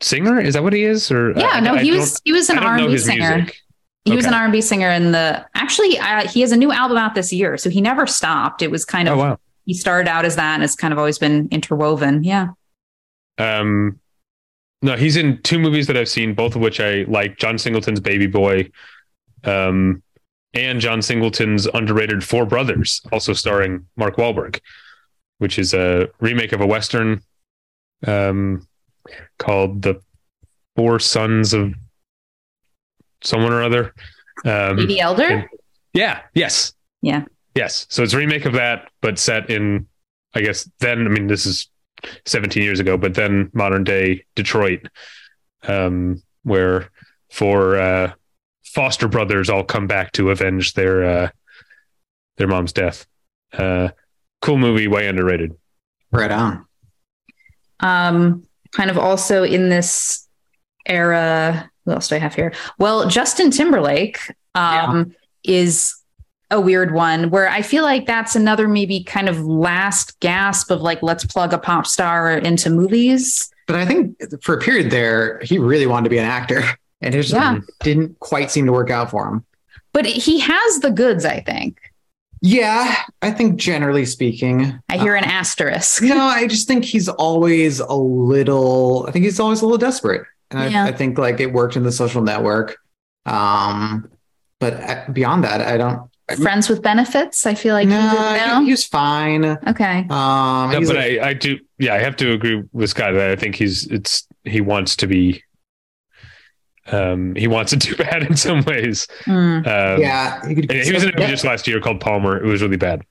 singer. Is that what he is? Or yeah, I- no, I he was he was an R and B singer. music. He was an R and B singer in the. Actually, uh, he has a new album out this year, so he never stopped. It was kind Oh of wow. he started out as that, and it's kind of always been interwoven. Yeah. Um, no, he's in two movies that I've seen, both of which I like. John Singleton's Baby Boy, um, and John Singleton's underrated Four Brothers, also starring Mark Wahlberg, which is a remake of a western um, called The Four Sons of Someone or Other. Um, Katie Elder. yeah. Yes. Yeah. Yes. So it's a remake of that, but set in, I guess, then, I mean, this is 17 years ago, but then modern day Detroit, um, where four uh, foster brothers all come back to avenge their uh, their mom's death. Uh, cool movie, way underrated. Right on. Um, kind of also in this era. What else do I have here? Well, Justin Timberlake um, is a weird one where I feel like that's another maybe kind of last gasp of like let's plug a pop star into movies. But I think for a period there, he really wanted to be an actor, (laughs) and it just Yeah. didn't quite seem to work out for him. But he has the goods, I think. Yeah, I think generally speaking, I hear an asterisk. no, (laughs) I just think he's always a little. I think he's always a little desperate, and Yeah. I, I think like it worked in the social network. Um, but uh, beyond that, I don't. Friends with benefits. I feel like no, he did now. he, he was fine. okay. Um, No, he's but a- I, I do, yeah, I have to agree with Scott. that I think he's, it's, he wants to be, um, he wants (laughs) to do bad in some ways. Hmm. Um, yeah, you could, he was in a movie yeah, just last year called Palmer. It was really bad.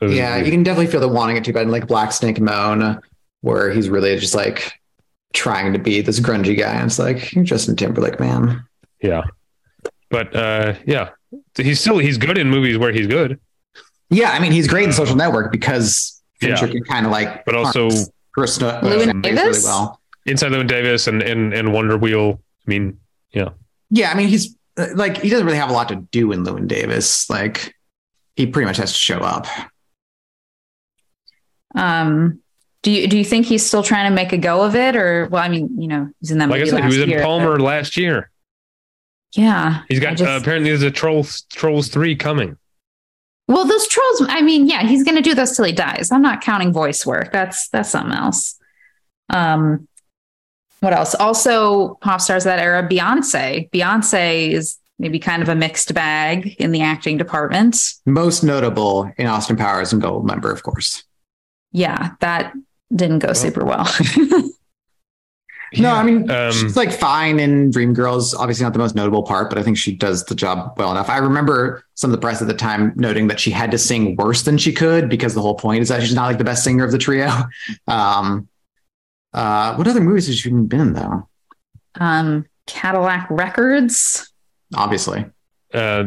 Was yeah, really- you can definitely feel the wanting it too bad in like Black Snake Moan, where he's really just like trying to be this grungy guy, and it's like you're Justin Timberlake, man. Yeah. But uh yeah. He's still he's good in movies where he's good, Yeah, I mean he's great in Social Network because Fincher Yeah. can kind of like but also personal Llewyn really Davis? well. Inside Llewyn Davis and, and and Wonder Wheel. I mean, Yeah, yeah. I mean he's uh, like he doesn't really have a lot to do in Llewyn Davis. Like he pretty much has to show up. Um, do you do you think he's still trying to make a go of it, or well, I mean, you know, he's in that like I movie said, he was in year, Palmer but- last year. Yeah, he's got just- uh, apparently there's a Trolls Trolls three coming. well, those trolls. I mean, yeah, he's going to do those till he dies. I'm not counting voice work. That's that's something else. Um, what else? Also, pop stars of that era, Beyonce. Beyonce is maybe kind of a mixed bag in the acting department. Most notable in Austin Powers and Goldmember, of course. Yeah, that didn't go super well. (laughs) No, I mean Um, she's like fine in Dreamgirls. Obviously not the most notable part, but I think she does the job well enough. I remember some of the press at the time noting that she had to sing worse than she could because the whole point is that she's not like the best singer of the trio. (laughs) Um, uh, what other movies has she been in though? um, Cadillac Records. Obviously, uh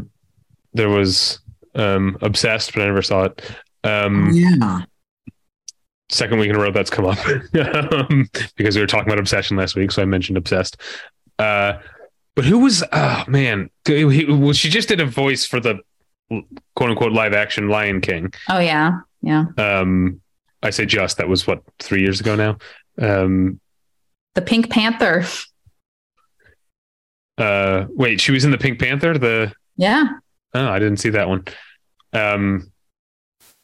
there was um obsessed, but I never saw it. Um yeah. Second week in a row that's come up (laughs) um, because we were talking about obsession last week, so I mentioned obsessed. Uh, but who was? Oh man, he, well, she just did a voice for the quote unquote live action Lion King. Oh yeah, yeah. Um, I say just that was what three years ago now. Um, The Pink Panther. uh, wait, she was in the Pink Panther. The Yeah. oh, I didn't see that one. Um,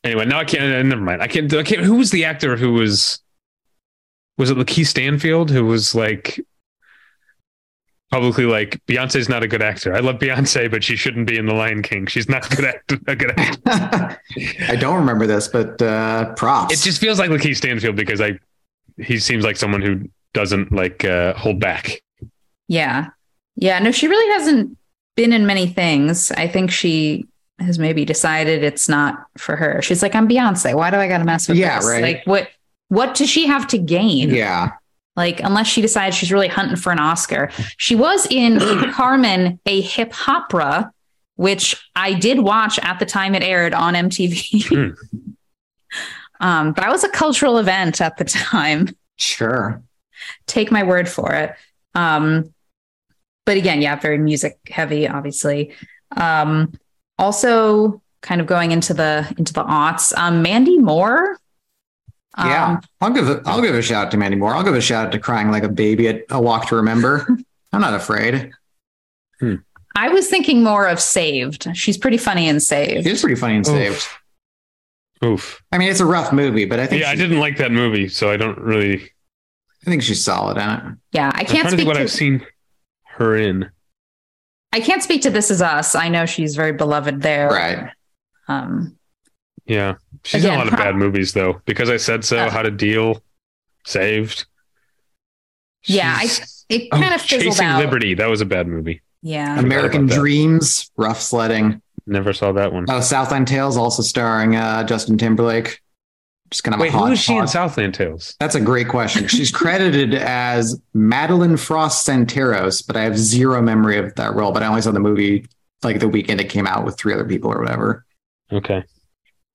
anyway, now I can't. Uh, never mind. I can't. I can't. Who was the actor who was? Was it Lakeith Stanfield who was like publicly like Beyonce's not a good actor. I love Beyonce, but she shouldn't be in the Lion King. She's not a good actor. A good actor. (laughs) I don't remember this, but uh, props. It just feels like Lakeith Stanfield because I he seems like someone who doesn't like uh, hold back. Yeah. Yeah. No, she really hasn't been in many things. I think she has maybe decided it's not for her. She's like, I'm Beyonce. Why do I got to mess with Yeah, this? right. Like, what? What does she have to gain? yeah. Like, unless she decides she's really hunting for an Oscar. She was in (clears throat) Carmen, a hip hopera, which I did watch at the time it aired on MTV. (laughs) um, that was a cultural event at the time. Sure. Take my word for it. Um, but again, yeah, very music heavy, obviously. Um, also, kind of going into the into the aughts. Um, Mandy Moore. Um, yeah. I'll give a, I'll give a shout out to Mandy Moore. I'll give a shout out to crying like a baby at a walk to remember. (laughs) I'm not afraid. I was thinking more of Saved. She's pretty funny in Saved. She's pretty funny and Oof. saved. Oof. I mean, it's a rough movie, but I think Yeah, I didn't like that movie, so I don't really. I think she's solid in it. Yeah, I can't trying to speak think what to, I've seen her in. I can't speak to This Is Us. I know she's very beloved there. Right. Um, Yeah, she's in a lot of bad movies though. Because I said so. Uh. How to deal? Saved. Yeah, I- She's- it Oh, kind of fizzled Chasing out. Liberty. That was a bad movie. Yeah. American about that. Dreams, rough sledding. Never saw that one. Oh, Southland Tales, also starring uh, Justin Timberlake. Just kind of Wait, who is she in Southland Tales? That's a great question. She's credited as Madeline Frost Santaros, but I have zero memory of that role. But I only saw the movie like the weekend it came out with three other people or whatever. Okay.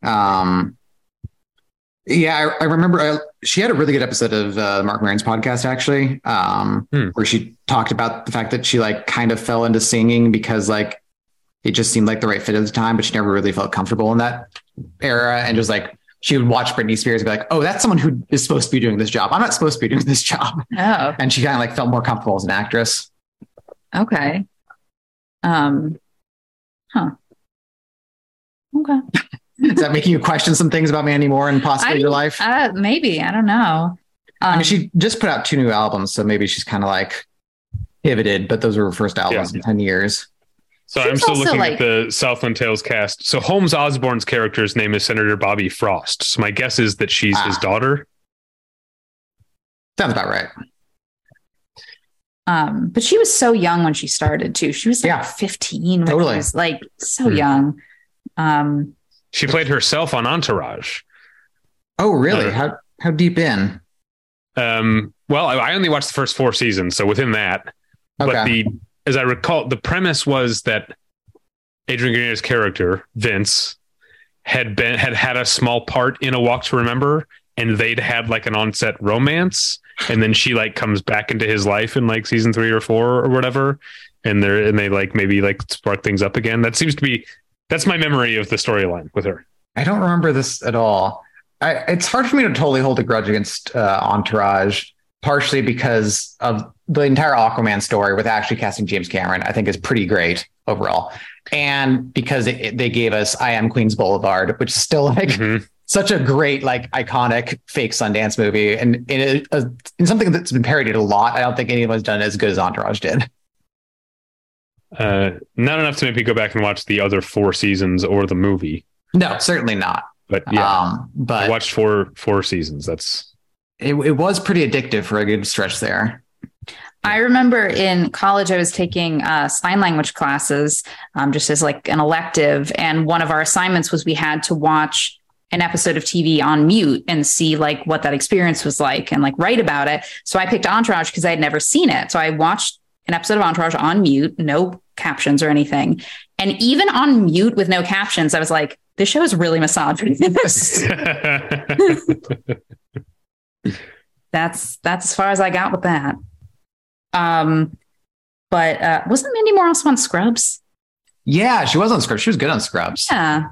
Um, yeah, I, I remember I, she had a really good episode of uh, Marc Maron's podcast actually, um, Hmm. where she talked about the fact that she like kind of fell into singing because like it just seemed like the right fit at the time, but she never really felt comfortable in that era, and just like she would watch Britney Spears and be like, "Oh, that's someone who is supposed to be doing this job. I'm not supposed to be doing this job," (laughs) Oh, and she kind of like felt more comfortable as an actress. okay. Um, huh. Okay. (laughs) Is that making you question some things about Mandy Moore and possibly I- your life? Uh, maybe. I don't know. I Um, mean, she just put out two new albums, so maybe she's kind of like pivoted, but those were her first albums Yeah. in 10 years. So She's I'm still looking like- at the Southland Tales cast. So Holmes Osborne's character's name is Senator Bobby Frost. So my guess is that she's his Ah. daughter. Sounds about right. um, but she was so young when she started too. She was like Yeah. 15. when Totally. she was like so Hmm. young. Um, She played herself on Entourage. Oh, really? Uh, How how deep in? Um, well, I I only watched the first four seasons, so within that. But the as I recall, the premise was that Adrian Grenier's character Vince had been had had a small part in A Walk to Remember, and they'd had like an onset romance, and then she like comes back into his life in like season three or four or whatever, and they're and they like maybe like spark things up again. That seems to be that's my memory of the storyline with her. I don't remember this at all. I, it's hard for me to totally hold a grudge against uh, Entourage, partially because of the entire Aquaman story with actually casting James Cameron. I think is pretty great overall, and because it, it- they gave us "I Am Queens Boulevard," which is still like Mhm. such a great, like iconic fake Sundance movie, and in, a, in something that's been parodied a lot. I don't think anyone's done as good as Entourage did. Uh, not enough to make me go back and watch the other four seasons or the movie, No, certainly not. but yeah, Um, I but watched four four seasons. That's it, it was pretty addictive for a good stretch there. I remember in college, I was taking uh, sign language classes um, just as like an elective. And one of our assignments was we had to watch an episode of TV on mute and see like what that experience was like and like write about it. So I picked Entourage because I had never seen it. So I watched an episode of Entourage on mute, no captions or anything. And even on mute with no captions, I was like, this show is really misogynist. (laughs) (laughs) that's that's as far as I got with that. Um, but uh, wasn't Mandy Moore also on Scrubs? Yeah, she was on Scrubs. She was good on Scrubs. Yeah.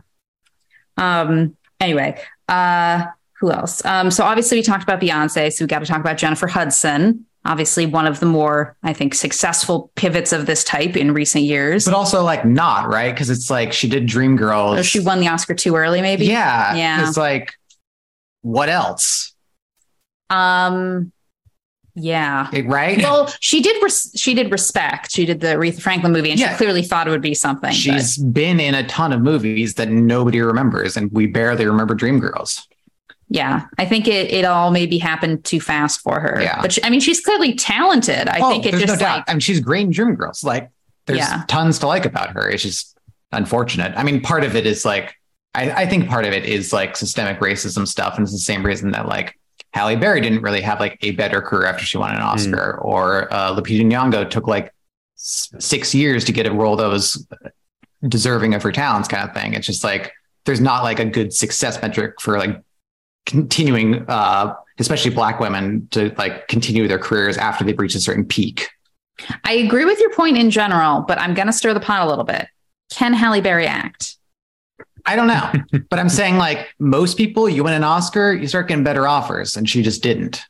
Um. Anyway, uh, who else? Um. So obviously we talked about Beyonce, so we got to talk about Jennifer Hudson. Obviously, one of the more, I think, successful pivots of this type in recent years. But also like not, right? Because it's like she did Dreamgirls. Oh, she won the Oscar too early, maybe. Yeah. Yeah. It's like, what else? Um. Yeah. Right? Well, she did. Res- she did respect. She did the Aretha Franklin movie, and Yeah. she clearly thought it would be something. but- She's been in a ton of movies that nobody remembers, and we barely remember Dreamgirls. yeah, I think it it all maybe happened too fast for her. Yeah. But she, I mean, she's clearly talented. I oh, think it there's just no like. I mean, she's great in Dreamgirls. Like, there's Yeah. tons to like about her. It's just unfortunate. I mean, part of it is like, I, I think part of it is like systemic racism stuff, and it's the same reason that like Halle Berry didn't really have like a better career after she won an Oscar, or uh, Lupita Nyong'o took like s- six years to get a role that was deserving of her talents, kind of thing. It's just like there's not like a good success metric for like continuing, uh, especially Black women, to like continue their careers after they've reached a certain peak. I agree with your point in general, but I'm gonna stir the pot a little bit. Can Halle Berry act? I don't know, but I'm saying like most people, you win an Oscar, you start getting better offers, and she just didn't.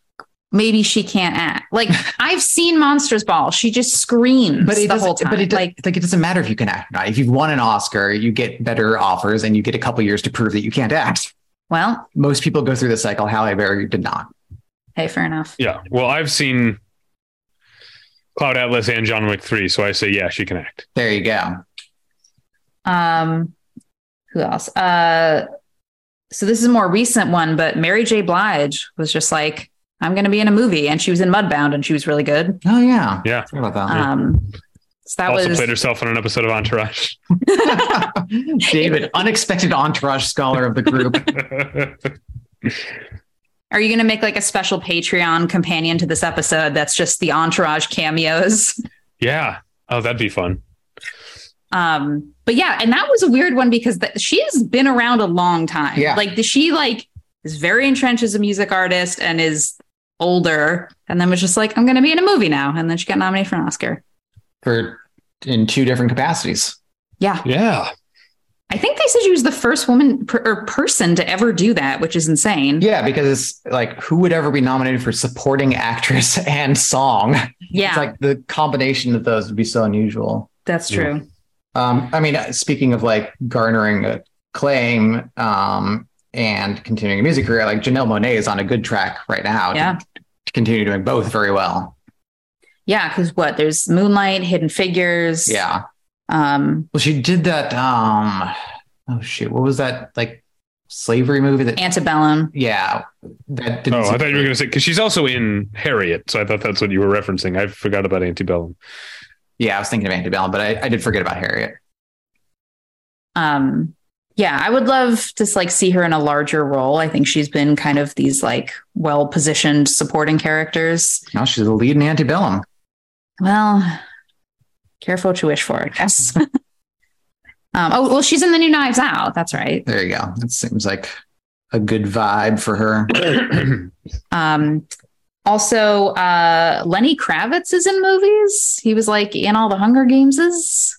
Maybe she can't act. Like (laughs) I've seen Monsters Ball. She just screams But it the doesn't. whole time. But it like like like it doesn't matter if you can act or not. If you've won an Oscar, you get better offers, and you get a couple years to prove that you can't act. well, Most people go through the cycle. Halle Berry did not. hey, fair enough. Yeah. Well, I've seen Cloud Atlas and John Wick 3, so I say, yeah, she can act. There you go. Um, who else? Uh, so this is a more recent one, but Mary J. Blige was just like, I'm going to be in a movie, and she was in Mudbound, and she was really good. Oh yeah, Yeah. Forgot about Um, so that also was played herself on an episode of Entourage. (laughs) David, unexpected entourage scholar of the group. (laughs) Are you going to make like a special Patreon companion to this episode that's just the entourage cameos? yeah. Oh, that'd be fun. Um, but yeah, and that was a weird one because th- she has been around a long time. Yeah. Like the, she like is very entrenched as a music artist and is older, and then was just like, I'm going to be in a movie now, and then she got nominated for an Oscar. for in two different capacities. Yeah, Yeah. I think they said she was the first woman per, or person to ever do that, which is insane. Yeah, because it's like who would ever be nominated for supporting actress (laughs) and song? Yeah, It's like the combination of those would be so unusual. that's true. Um, I mean, speaking of like garnering acclaim um, and continuing a music career, like Janelle Monáe is on a good track right now Yeah. to, to continue doing both very well. Yeah, because what? There's Moonlight, Hidden Figures. Yeah. Um, Well, she did that. Um, oh shit, what was that like slavery movie? That Antebellum. yeah, that didn't. Oh, I seem- thought you were going to say, because she's also in Harriet. So I thought that's what you were referencing. I forgot about Antebellum. Yeah, I was thinking of Antebellum, but I, I did forget about Harriet. um yeah i would love to like see her in a larger role i think she's been kind of these like well positioned supporting characters No, she's the lead in Antebellum. well careful what you wish for i guess (laughs) um oh well she's in the new knives out that's right There you go. That seems like a good vibe for her. (coughs) um also uh lenny kravitz is in movies he was like in all the hunger gameses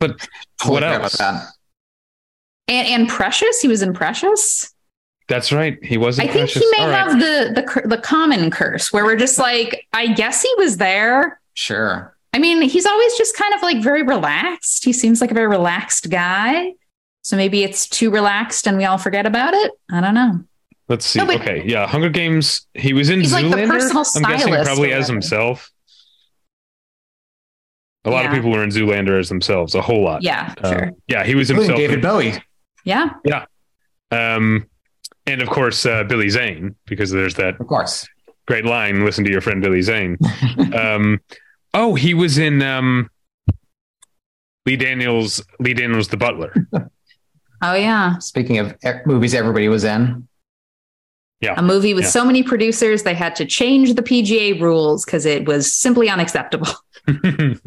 But what forgot else? about that. and and precious he was in precious That's right. He wasn't I think precious. he may All right. have the the the common curse where we're just like, I guess he was there. Sure. I mean, he's always just kind of like very relaxed. He seems like a very relaxed guy. So maybe it's too relaxed and we all forget about it. I don't know. Let's see. No, but- okay. Yeah. Hunger Games. He was in He's like the Zoolander. personal I'm guessing probably as himself. A lot of people were in Zoolander as themselves. A whole lot. Yeah, Um, sure. Yeah. He was Including himself. David Bowie. Yeah. Yeah. Um, and of course, uh, Billy Zane, because there's that Of course. great line listen to your friend Billy Zane. (laughs) um, oh, he was in um, Lee Daniels, Lee Daniels, the butler. (laughs) Oh yeah. Speaking of movies everybody was in, A movie with Yeah. so many producers, they had to change the PGA rules because it was simply unacceptable. (laughs) (laughs)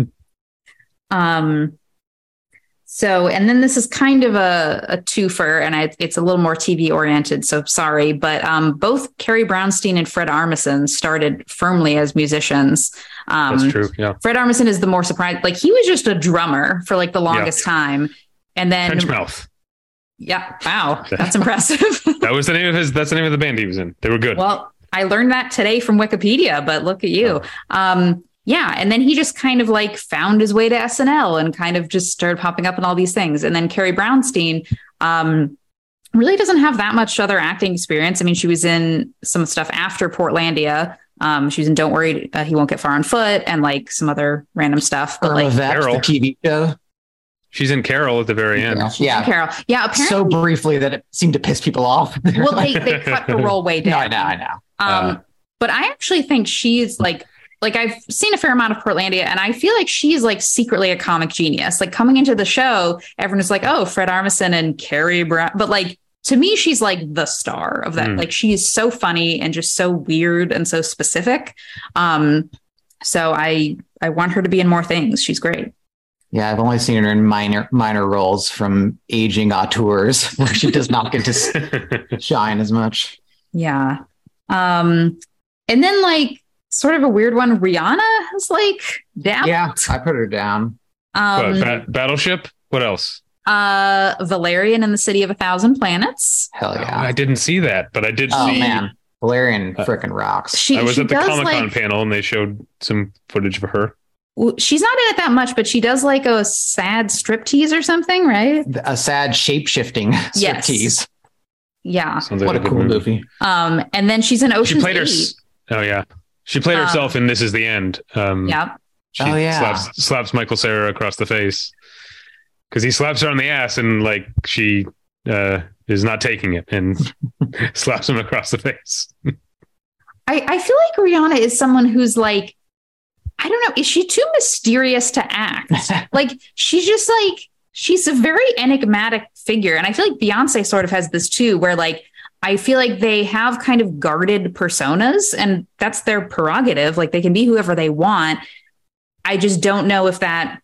Um, So, and then this is kind of a, a twofer, and I, it's a little more TV oriented. So sorry, but um, both Carrie Brownstein and Fred Armisen started firmly as musicians. Um, That's true. Yeah. Fred Armisen is the more surprised. Like he was just a drummer for like the longest time, and then Trenchmouth. Yeah, wow, (laughs) that's impressive. (laughs) That was the name of his. That's the name of the band he was in. They were good. well, I learned that today from Wikipedia, but look at you. Um, yeah, and then he just kind of like found his way to SNL and kind of just started popping up in all these things. And then Carrie Brownstein um, really doesn't have that much other acting experience. I mean, she was in some stuff after Portlandia. Um, she was in Don't Worry, uh, He Won't Get Far on Foot and like some other random stuff. But Irma like Vep, the TV show. She's in Carol at the very end. Yeah. Carol. Yeah, apparently. So briefly that it seemed to piss people off. (laughs) well, they, they cut the role way (laughs) no, down. I know, I know. Um, Uh, but I actually think she's like, like I've seen a fair amount of Portlandia, and I feel like she's like secretly a comic genius. Like coming into the show, everyone is like, "Oh, Fred Armisen and Carrie Brown," but like to me, she's like the star of that. Mm. Like she is so funny and just so weird and so specific. Um, so I I want her to be in more things. She's great. Yeah, I've only seen her in minor minor roles from aging auteurs (laughs) where she does not get to (laughs) shine as much. Yeah. Um, and then like sort of a weird one, Rihanna has like dabbled. Yeah, I put her down. Um, What, Ba- Battleship. What else? uh Valerian in the City of a Thousand Planets. Hell Oh, yeah. I didn't see that, but I did Oh see. man, Valerian Uh, freaking rocks. She I was she at the Comic Con like panel and they showed some footage of her. W- she's not in it that much, but she does like a sad striptease or something, right? A sad shape shifting (laughs) Yes. striptease. Yeah. Sounds like What a good cool movie. Um, and then she's an in She played her. Eight. s- Oh yeah, she played Um, herself in This Is the End. Um, Yeah. She Oh, yeah. slaps slaps Michael Cera across the face because he slaps her on the ass and like she uh, is not taking it and (laughs) slaps him across the face. (laughs) I, I feel like Rihanna is someone who's like, I don't know, is she too mysterious to act? (laughs) like she's just like she's a very enigmatic figure and i feel like beyonce sort of has this too where like i feel like they have kind of guarded personas and that's their prerogative like they can be whoever they want i just don't know if that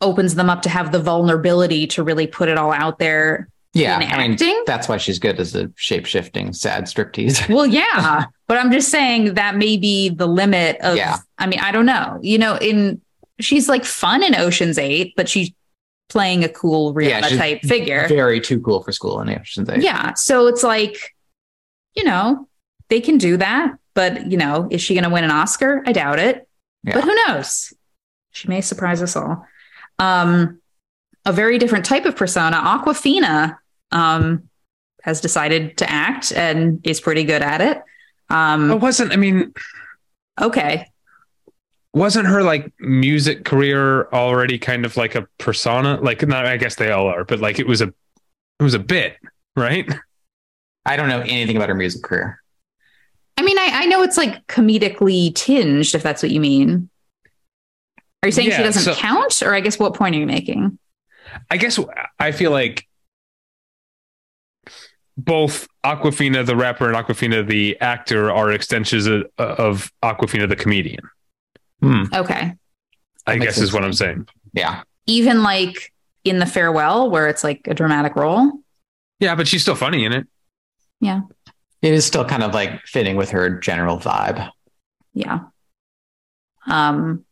opens them up to have the vulnerability to really put it all out there yeah, I mean that's why she's good as a shape shifting sad striptease. well yeah (laughs) but i'm just saying that may be the limit of Yeah. I mean i don't know you know in she's like fun in oceans 8 but she's playing a cool Yeah, Rihanna she's type figure Very too cool for school in Ocean's Eight. Yeah. So it's like, you know, they can do that, but you know, is she going to win an Oscar? I doubt it. Yeah. But who knows? She may surprise us all. Um, a very different type of persona, Awkwafina, um, has decided to act and is pretty good at it. It Um, wasn't. I mean, okay. Wasn't her like music career already kind of like a persona? Like, not. I guess they all are, but like it was a, it was a bit, right? I don't know anything about her music career. I mean, I, I know it's like comedically tinged, if that's what you mean. Are you saying she doesn't so- count? Or I guess what point are you making? I guess I feel like both Awkwafina the rapper and Awkwafina the actor are extensions of, of Awkwafina the comedian. Hmm. Okay. I makes guess sense. is what I'm saying. Yeah. even like in the farewell where it's like a dramatic role Yeah, but she's still funny in it. Yeah. It is still kind of like fitting with her general vibe. yeah um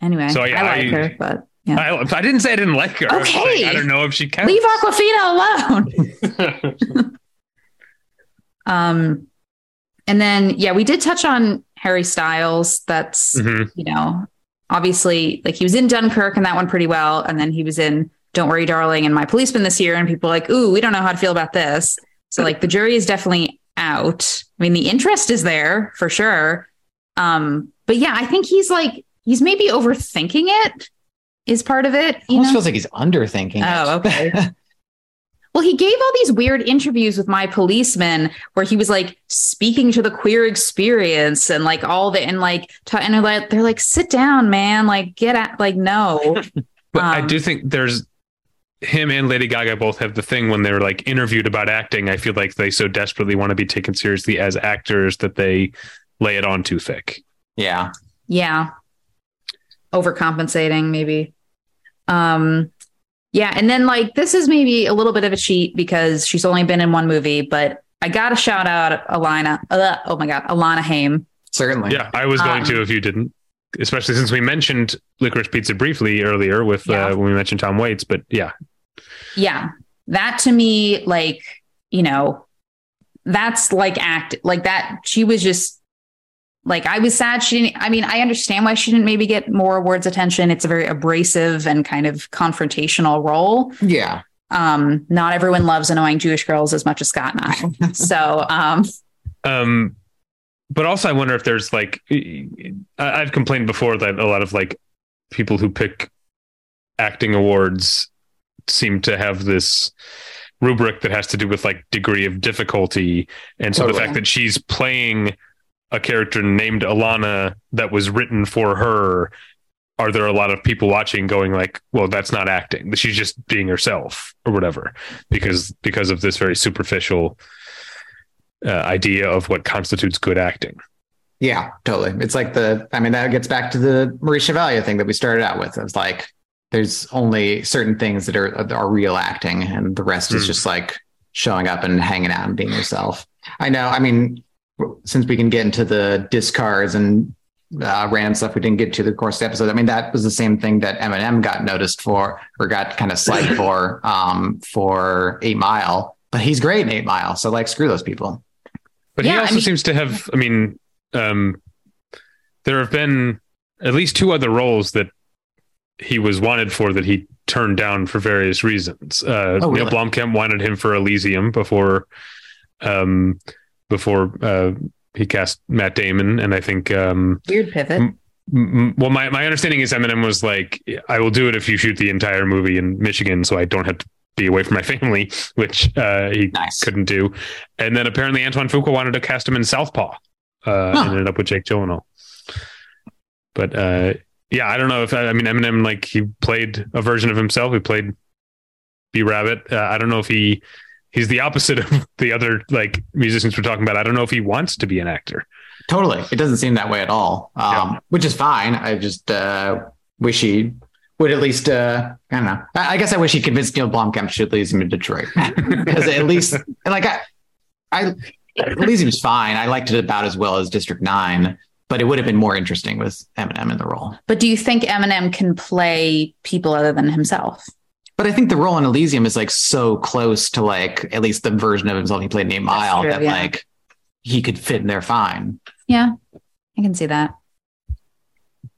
anyway So, i, like I- her but yeah I, I didn't say I didn't like her. I was Okay. I don't know if she counts. leave awkwafina alone (laughs) (laughs) um and then yeah we did touch on harry styles that's Mhm. you know obviously like he was in dunkirk and that one pretty well and then he was in don't worry darling and my policeman this year and people are like ooh we don't know how to feel about this so like the jury is definitely out i mean the interest is there for sure um but yeah i think he's like he's maybe overthinking it is part of it you Almost know? feels like he's underthinking. Oh, it. okay. (laughs) Well, he gave all these weird interviews with my policeman where he was like speaking to the queer experience and like all the and like t- and they're like they're like sit down, man, like get at like no. (laughs) But I Um, do think there's him and Lady Gaga both have the thing when they're like interviewed about acting. I feel like they so desperately want to be taken seriously as actors that they lay it on too thick. yeah. Yeah. Overcompensating, maybe. Um, Yeah, and then like this is maybe a little bit of a cheat because she's only been in one movie, but I gotta shout out Alana. Uh, oh my god, Alana Haim. Certainly. Yeah, I was going Um, to if you didn't, especially since we mentioned Licorice Pizza briefly earlier with Yeah. uh, when we mentioned Tom Waits. But yeah, Yeah, that to me, like you know, that's like act like that. She was just like I was sad she didn't. I mean, I understand why she didn't maybe get more awards attention. It's a very abrasive and kind of confrontational role. Yeah. Um, not everyone loves annoying Jewish girls as much as Scott and I. (laughs) so um, um, but also I wonder if there's like I- I've complained before that a lot of like people who pick acting awards seem to have this rubric that has to do with like degree of difficulty and so the fact that she's playing a character named Alana that was written for her are there a lot of people watching going like well that's not acting she's just being herself or whatever because because of this very superficial uh, idea of what constitutes good acting Yeah, totally. It's like the, I mean, that gets back to the Maurice Chevalier thing that we started out with. It's like there's only certain things that are are real acting, and the rest is Hmm. just like showing up and hanging out and being yourself. I know. I mean, since we can get into the discards and uh, random stuff we didn't get to the course of the episode. I mean, that was the same thing that Eminem got noticed for or got kind of slagged (laughs) for um, for Eight Mile, but he's great in Eight Mile. So like, screw those people. But he Yeah, I also mean- seems to have. I mean, um, there have been at least two other roles that he was wanted for that he turned down for various reasons. Uh, Oh, Neil? Blomkamp wanted him for Elysium before, um, before uh, he cast Matt Damon, and I think. Um, weird pivot. M- m- well, my, my understanding is Eminem was like, I will do it if you shoot the entire movie in Michigan, so I don't have to be away from my family, (laughs) which uh, he Nice. couldn't do. And then apparently Antoine Fuqua wanted to cast him in Southpaw, uh, Huh. and ended up with Jake Gyllenhaal. But uh, yeah, I don't know if I mean Eminem like he played a version of himself. He played B Rabbit. Uh, I don't know if he he's the opposite of (laughs) the other like musicians we're talking about. I don't know if he wants to be an actor. Totally. It doesn't seem that way at all, um, which is fine. I just uh, wish he would at least, uh, I don't know. I, I guess I wish he convinced Neil Blomkamp to shoot him in Detroit. (laughs) Because at least, like, I, I, Elysium is fine. I liked it about as well as District 9, but it would have been more interesting with Eminem in the role. But do you think Eminem can play people other than himself? But I think the role in Elysium is like so close to like at least the version of himself he played in Eight Mile true, that yeah. like he could fit in there fine. Yeah, I can see that.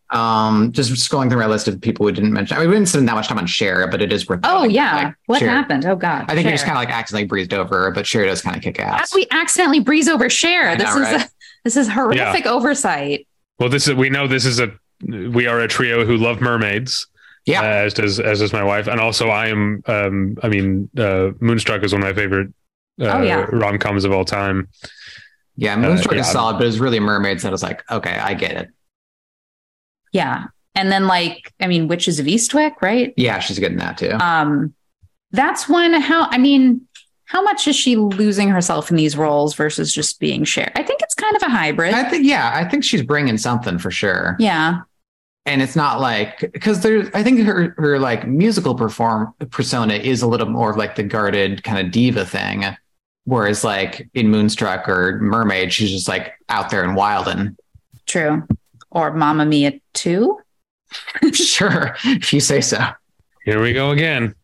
Um, just scrolling through my list of people we didn't mention. I mean, we didn't spend that much time on Cher, but it is worth. Oh noting, yeah, like, what Cher- happened? Oh god, I think we just kind of like accidentally breezed over, but Cher does kind of kick ass. did we accidentally breeze over Cher? I This know, is right? this is horrific oversight. Well, this is we know this is a we are a trio who love mermaids. Yeah. uh, as does as does my wife, and also I am. Um, I mean, uh, Moonstruck is one of my favorite uh, Oh, yeah. rom coms of all time. yeah, Moonstruck uh, is solid, but it was really mermaids that was like, okay, I get it. Yeah, and then like I mean, Witches of Eastwick, right? Yeah, she's getting that too. Um, that's one. How I mean, how much is she losing herself in these roles versus just being Cher I think it's kind of a hybrid. I think, yeah, I think she's bringing something for sure. yeah, And it's not like because there, I think her her like musical perform persona is a little more of like the guarded kind of diva thing, whereas like in Moonstruck or Mermaid, she's just like out there and wilding. true. Or Mamma Mia too. (laughs) sure, if you say so. Here we go again.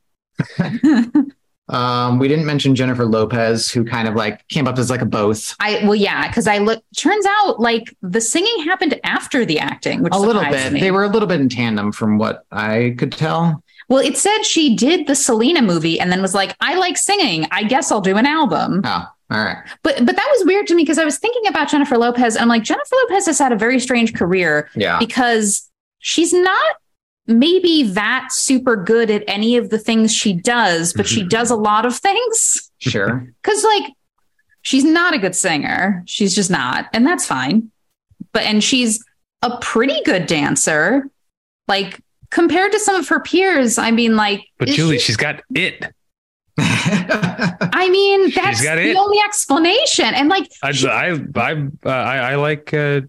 (laughs) Um, we didn't mention Jennifer Lopez, who kind of like came up as like a both. I well, yeah, because I look. Turns out, like the singing happened after the acting, which A little bit. Me. They were a little bit in tandem from what I could tell. well. It said she did the Selena movie and then was like, "I like singing. I guess I'll do an album." Oh, all right. But but that was weird to me because I was thinking about Jennifer Lopez. And I'm like, Jennifer Lopez has had a very strange career Yeah. because she's not maybe that super good at any of the things she does, but she does a lot of things. Sure. (laughs) Because like she's not a good singer. She's just not. And that's fine. But and she's a pretty good dancer. Like compared to some of her peers, I mean, like But Julie, she- she's got it. I mean, that's the it. only explanation. And like I she- I I uh, I, I like uh,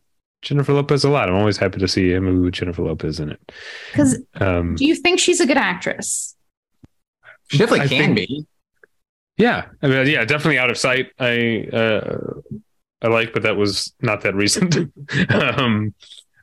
Jennifer Lopez a lot. I'm always happy to see a movie with Jennifer Lopez in it. because Um, do you think she's a good actress? She Definitely I can think- be. Yeah, I mean, yeah, definitely out of sight. I uh, I like, but that was not that recent. (laughs) um,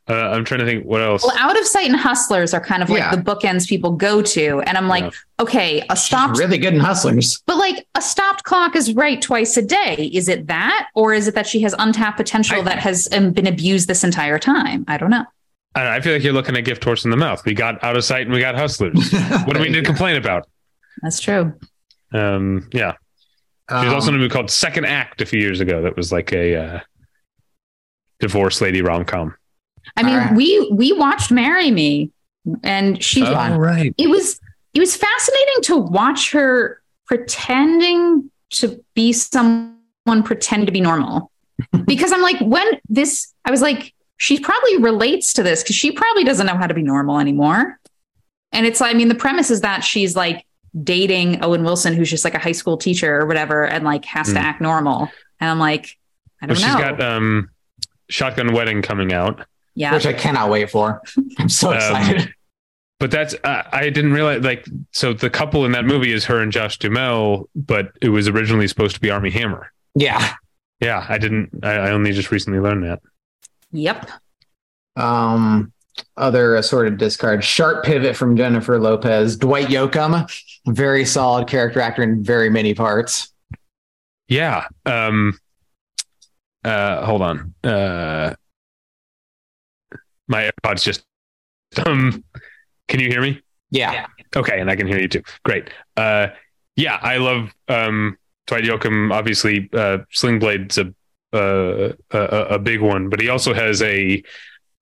uh, I'm trying to think what else. Well, out of sight and hustlers are kind of like Yeah. the bookends people go to. And I'm like, Yeah. okay, a She's stopped, really good in Hustlers. but like a stopped clock is right twice a day. Is it that? Or is it that she has untapped potential I- that has um, been abused this entire time? I don't know. I, I feel like you're looking at gift horse in the mouth. We got out of sight and we got hustlers. (laughs) what do we need to complain about? That's true. Um, yeah, she was Um, also in a movie called Second Act a few years ago. That was like a uh, divorce lady rom com. I mean, All right. we we watched Marry Me and she fun. right. it was it was fascinating to watch her pretending to be someone pretend to be normal (laughs) because i'm like when this i was like she probably relates to this because she probably doesn't know how to be normal anymore and it's like i mean the premise is that she's like dating owen wilson who's just like a high school teacher or whatever and like has to Mm. act normal and i'm like i don't she's know She's got um, Shotgun Wedding coming out. Yeah Which I cannot wait for. I'm so Um, excited. But that's uh, I didn't realize like so the couple in that movie is her and Josh Duhamel, but it was originally supposed to be Armie Hammer. yeah. Yeah, I didn't. I, I only just recently learned that. yep Um, other assorted discards. Sharp pivot from Jennifer Lopez. Dwight Yoakam, very solid character actor in very many parts. Yeah. Um. Uh. Hold on. Uh. My AirPods just. Um. Can you hear me? Yeah. Okay, and I can hear you too. Great. Uh. Yeah, I love um Dwight Yoakam. Obviously, uh, Sling Blade's a uh, a, a big one, but he also has a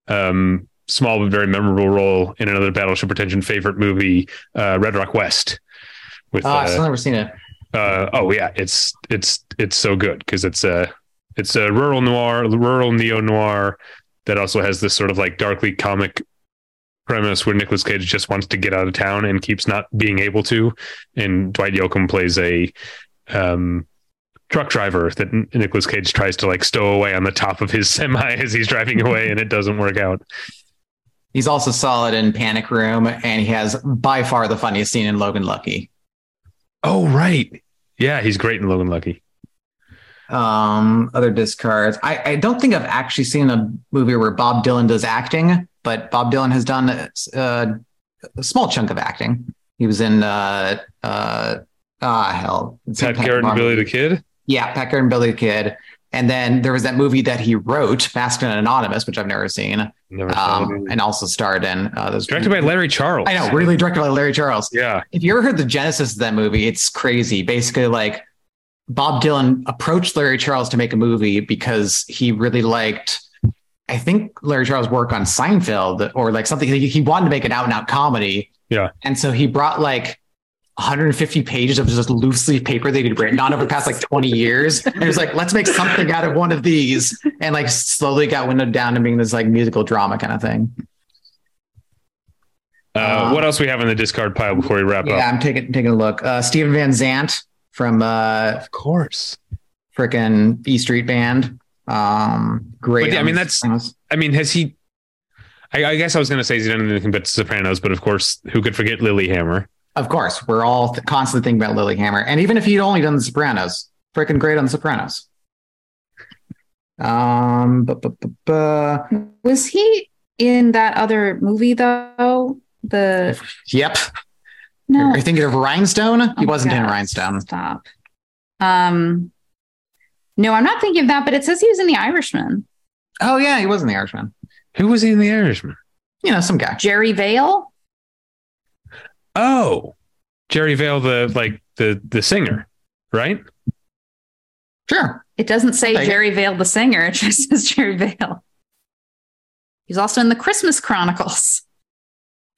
um small but very memorable role in another Battleship Pretension favorite movie, uh, Red Rock West. With Oh, I've uh, never seen it. uh, oh yeah, it's it's it's so good because it's a it's a rural noir, rural neo noir that also has this sort of like darkly comic premise where Nicolas Cage just wants to get out of town and keeps not being able to, and Dwight Yoakam plays a um, truck driver that Nicolas Cage tries to like stow away on the top of his (laughs) semi as he's driving away, and it doesn't work out. He's also solid in Panic Room, and he has by far the funniest scene in Logan Lucky. Oh right, yeah, he's great in Logan Lucky. Um, other discards. I, I don't think I've actually seen a movie where Bob Dylan does acting, but Bob Dylan has done uh, a small chunk of acting. He was in uh uh ah hell. It's Pat Garrett and Billy the. Kid. Yeah, Pat Garrett and Billy the Kid. And then there was that movie that he wrote, Masked and Anonymous, which I've never seen, Never um, and also starred in. Uh, those Directed by Larry Charles. I know, really directed by Larry Charles. Yeah. If you ever heard the genesis of that movie, it's crazy. Basically, like Bob Dylan approached Larry Charles to make a movie because he really liked, I think, Larry Charles' work on Seinfeld or like something. He, wanted to make an out and out comedy. Yeah. And so he brought like 150 pages of just loose leaf paper that he'd written on over the past like 20 years. And he was like, let's make something out of one of these. And like slowly got windowed down to being this like musical drama kind of thing. Uh, Uh, what else we have in the discard pile before we wrap Yeah, up? Yeah, I'm taking taking a look. Uh, Steven Van Zandt from uh, Of course. frickin' E Street Band. Um, great. But yeah, I mean, that's- I mean, has he? I, I guess I was going to say he's done anything but Sopranos, but of course, who could forget Lilyhammer? of course we're all th- constantly thinking about Lilyhammer, and even if he'd only done The Sopranos, frickin' great on The Sopranos. Um, bu- bu- bu- bu- was he in that other movie though the yep. No Are you thinking of Rhinestone? He Oh my wasn't in God, Rhinestone. Stop. Um, no, I'm not thinking of that, but it says he was in The Irishman. Oh yeah, he was in The Irishman. Who was he in The Irishman? You know, some guy. Jerry Vale. Oh, Jerry Vale, the like the the singer, right? Sure. It doesn't say Okay. Jerry Vale the singer. (laughs) It just says Jerry Vale. He's also in the Christmas Chronicles.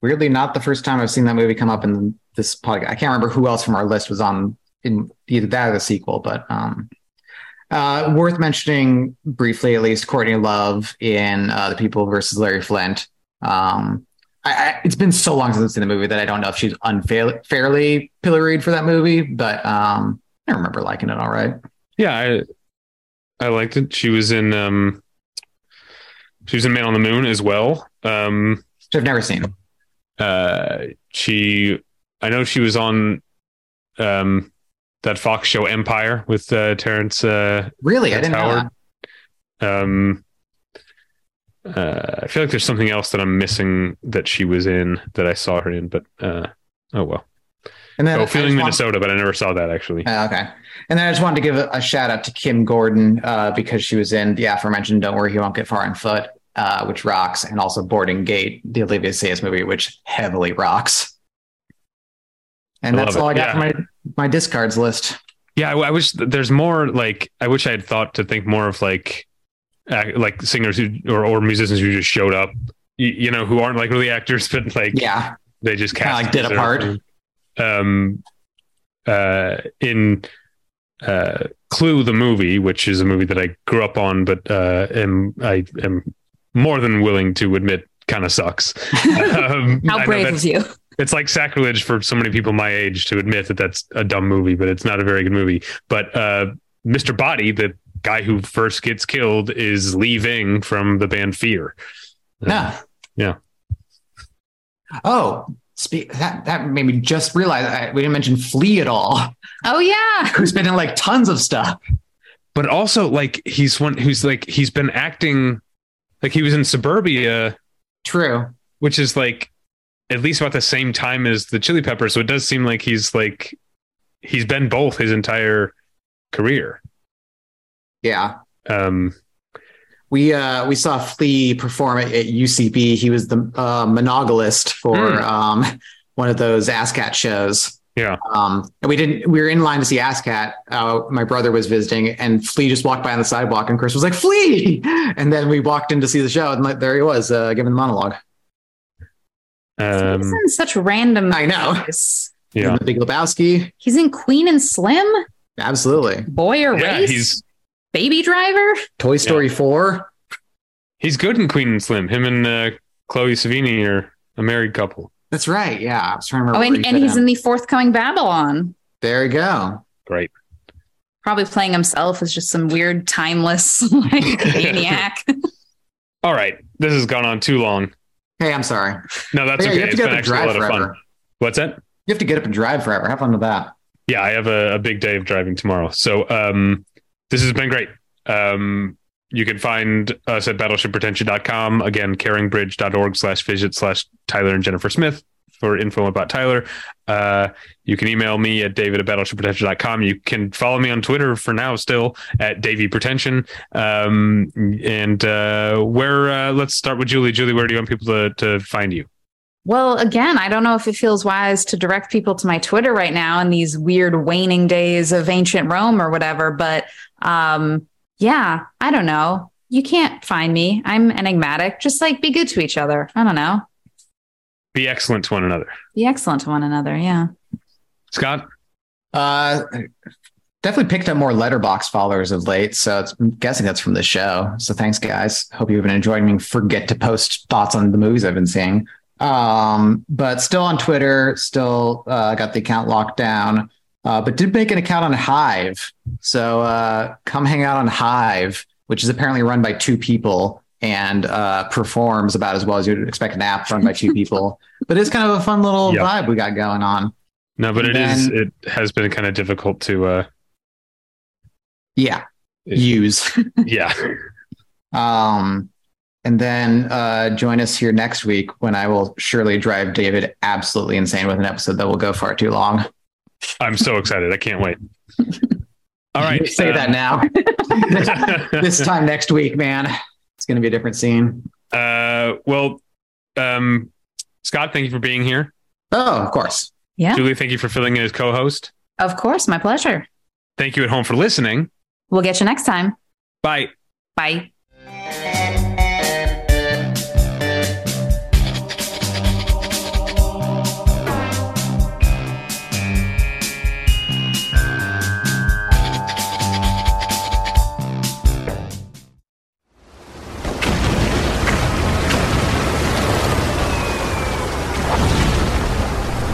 Weirdly, not the first time I've seen that movie come up in this podcast. I can't remember who else from our list was on in either that or the sequel, but um, uh, worth mentioning briefly, at least Courtney Love in uh, The People versus Larry Flynt. Um, I, I, it's been so long since I've seen the movie that I don't know if she's unfairly pilloried for that movie, but um, I remember liking it all right. Yeah, I I liked it. She was in um she was in Man on the Moon as well. Um Which I've never seen. Uh she I know she was on um, that Fox show Empire with uh, Terrence. Uh, Really, I Terrence didn't know that. Um, uh, I feel like there's something else that I'm missing that she was in that I saw her in, but uh, oh well. And then Oh, I feeling want- Minnesota, but I never saw that actually. Uh, okay. And then I just wanted to give a, a shout out to Kim Gordon uh, because she was in the aforementioned "Don't Worry, He Won't Get Far on Foot," uh, which rocks, and also "Boarding Gate," the Olivier Assayas movie, which heavily rocks. And I that's all it. I got Yeah. for my my discards list. Yeah, I, I wish there's more. Like, I wish I had thought to think more of like, act, like singers who or, or musicians who just showed up. You, you know, who aren't like really actors, (laughs) but like Yeah, they just Kinda cast like did a part. Um, uh, in uh, Clue the movie, which is a movie that I grew up on, but uh, am I am more than willing to admit kind of sucks. (laughs) Um, How brave of you. it's like sacrilege for so many people my age to admit that that's a dumb movie, but it's not a very good movie. But uh, Mr. Body, the guy who first gets killed, is Lee Ving from the band Fear. no, Yeah. Oh, speak that that made me just realize I, we didn't mention Flea at all. Oh yeah. Who's been in like tons of stuff. But also, like he's one who's like he's been acting like he was in Suburbia, True. which is like at least about the same time as the Chili Peppers. So it does seem like he's like he's been both his entire career. Yeah. Um, We uh we saw Flea perform at, at UCB. He was the uh, monogalist for Hmm. um one of those ASCAT shows. Yeah. Um and we didn't we were in line to see ASCAT. Uh, my brother was visiting and Flea just walked by on the sidewalk and Chris was like, Flea! (laughs) And then we walked in to see the show and like there he was, uh giving the monologue. um, He's in such random. I know. things. yeah. The Big Lebowski. He's in Queen and Slim, Absolutely. Boy or Yeah, Race, he's Baby Driver. Toy Story 4. He's good in Queen and Slim. Him and uh, Chloe Sevigny are a married couple. That's right. Yeah. I was trying to remember. Oh, where and, and he's in. in the forthcoming Babylon. There you go. Great. Probably playing himself as just some weird, timeless (laughs) like (laughs) maniac. All right. This has gone on too long. Hey, I'm sorry. No, that's Yeah, okay. you have to It's get been actually a drive lot of fun. What's that? You have to get up and drive forever. Have fun with that. Yeah, I have a, a big day of driving tomorrow. So um, this has been great. Um, you can find us at battleshippretension.com. Again, caringbridge.org slash visit slash Tyler and Jennifer Smith for info about Tyler. Uh, you can email me at david at battleshippretension.com. You can follow me on Twitter for now still at Davy Pretension. Um, and uh, where, uh, let's start with Julie. Julie, where do you want people to, to find you? Well, again, I don't know if it feels wise to direct people to my Twitter right now in these weird waning days of ancient Rome or whatever, but um, yeah, I don't know. You can't find me. I'm enigmatic. Just like be good to each other. I don't know. Be excellent to one another. Be excellent to one another. Yeah. Scott? Uh, definitely picked up more Letterboxd followers of late. So it's, I'm guessing that's from the show. So thanks, guys. Hope you've been enjoying me. Forget to post thoughts on the movies I've been seeing. Um, but still on Twitter, still uh, got the account locked down. Uh, but did make an account on Hive. So uh, come hang out on Hive, which is apparently run by two people and uh, performs about as well as you'd expect an app run by two people. (laughs) But it's kind of a fun little Yep. vibe we got going on. No, but And it is. then- It has been kind of difficult to. Uh, Yeah, use. (laughs) yeah, Um, and then uh, join us here next week when I will surely drive David absolutely insane with an episode that will go far too long. I'm so excited. I can't wait. All right, say uh, that now. (laughs) this time next week, man, it's going to be a different scene. Uh, well, um, Scott, thank you for being here. Oh, of course. Yeah. Julie, thank you for filling in as co-host. Of course. My pleasure. Thank you at home for listening. We'll get you next time. Bye. Bye.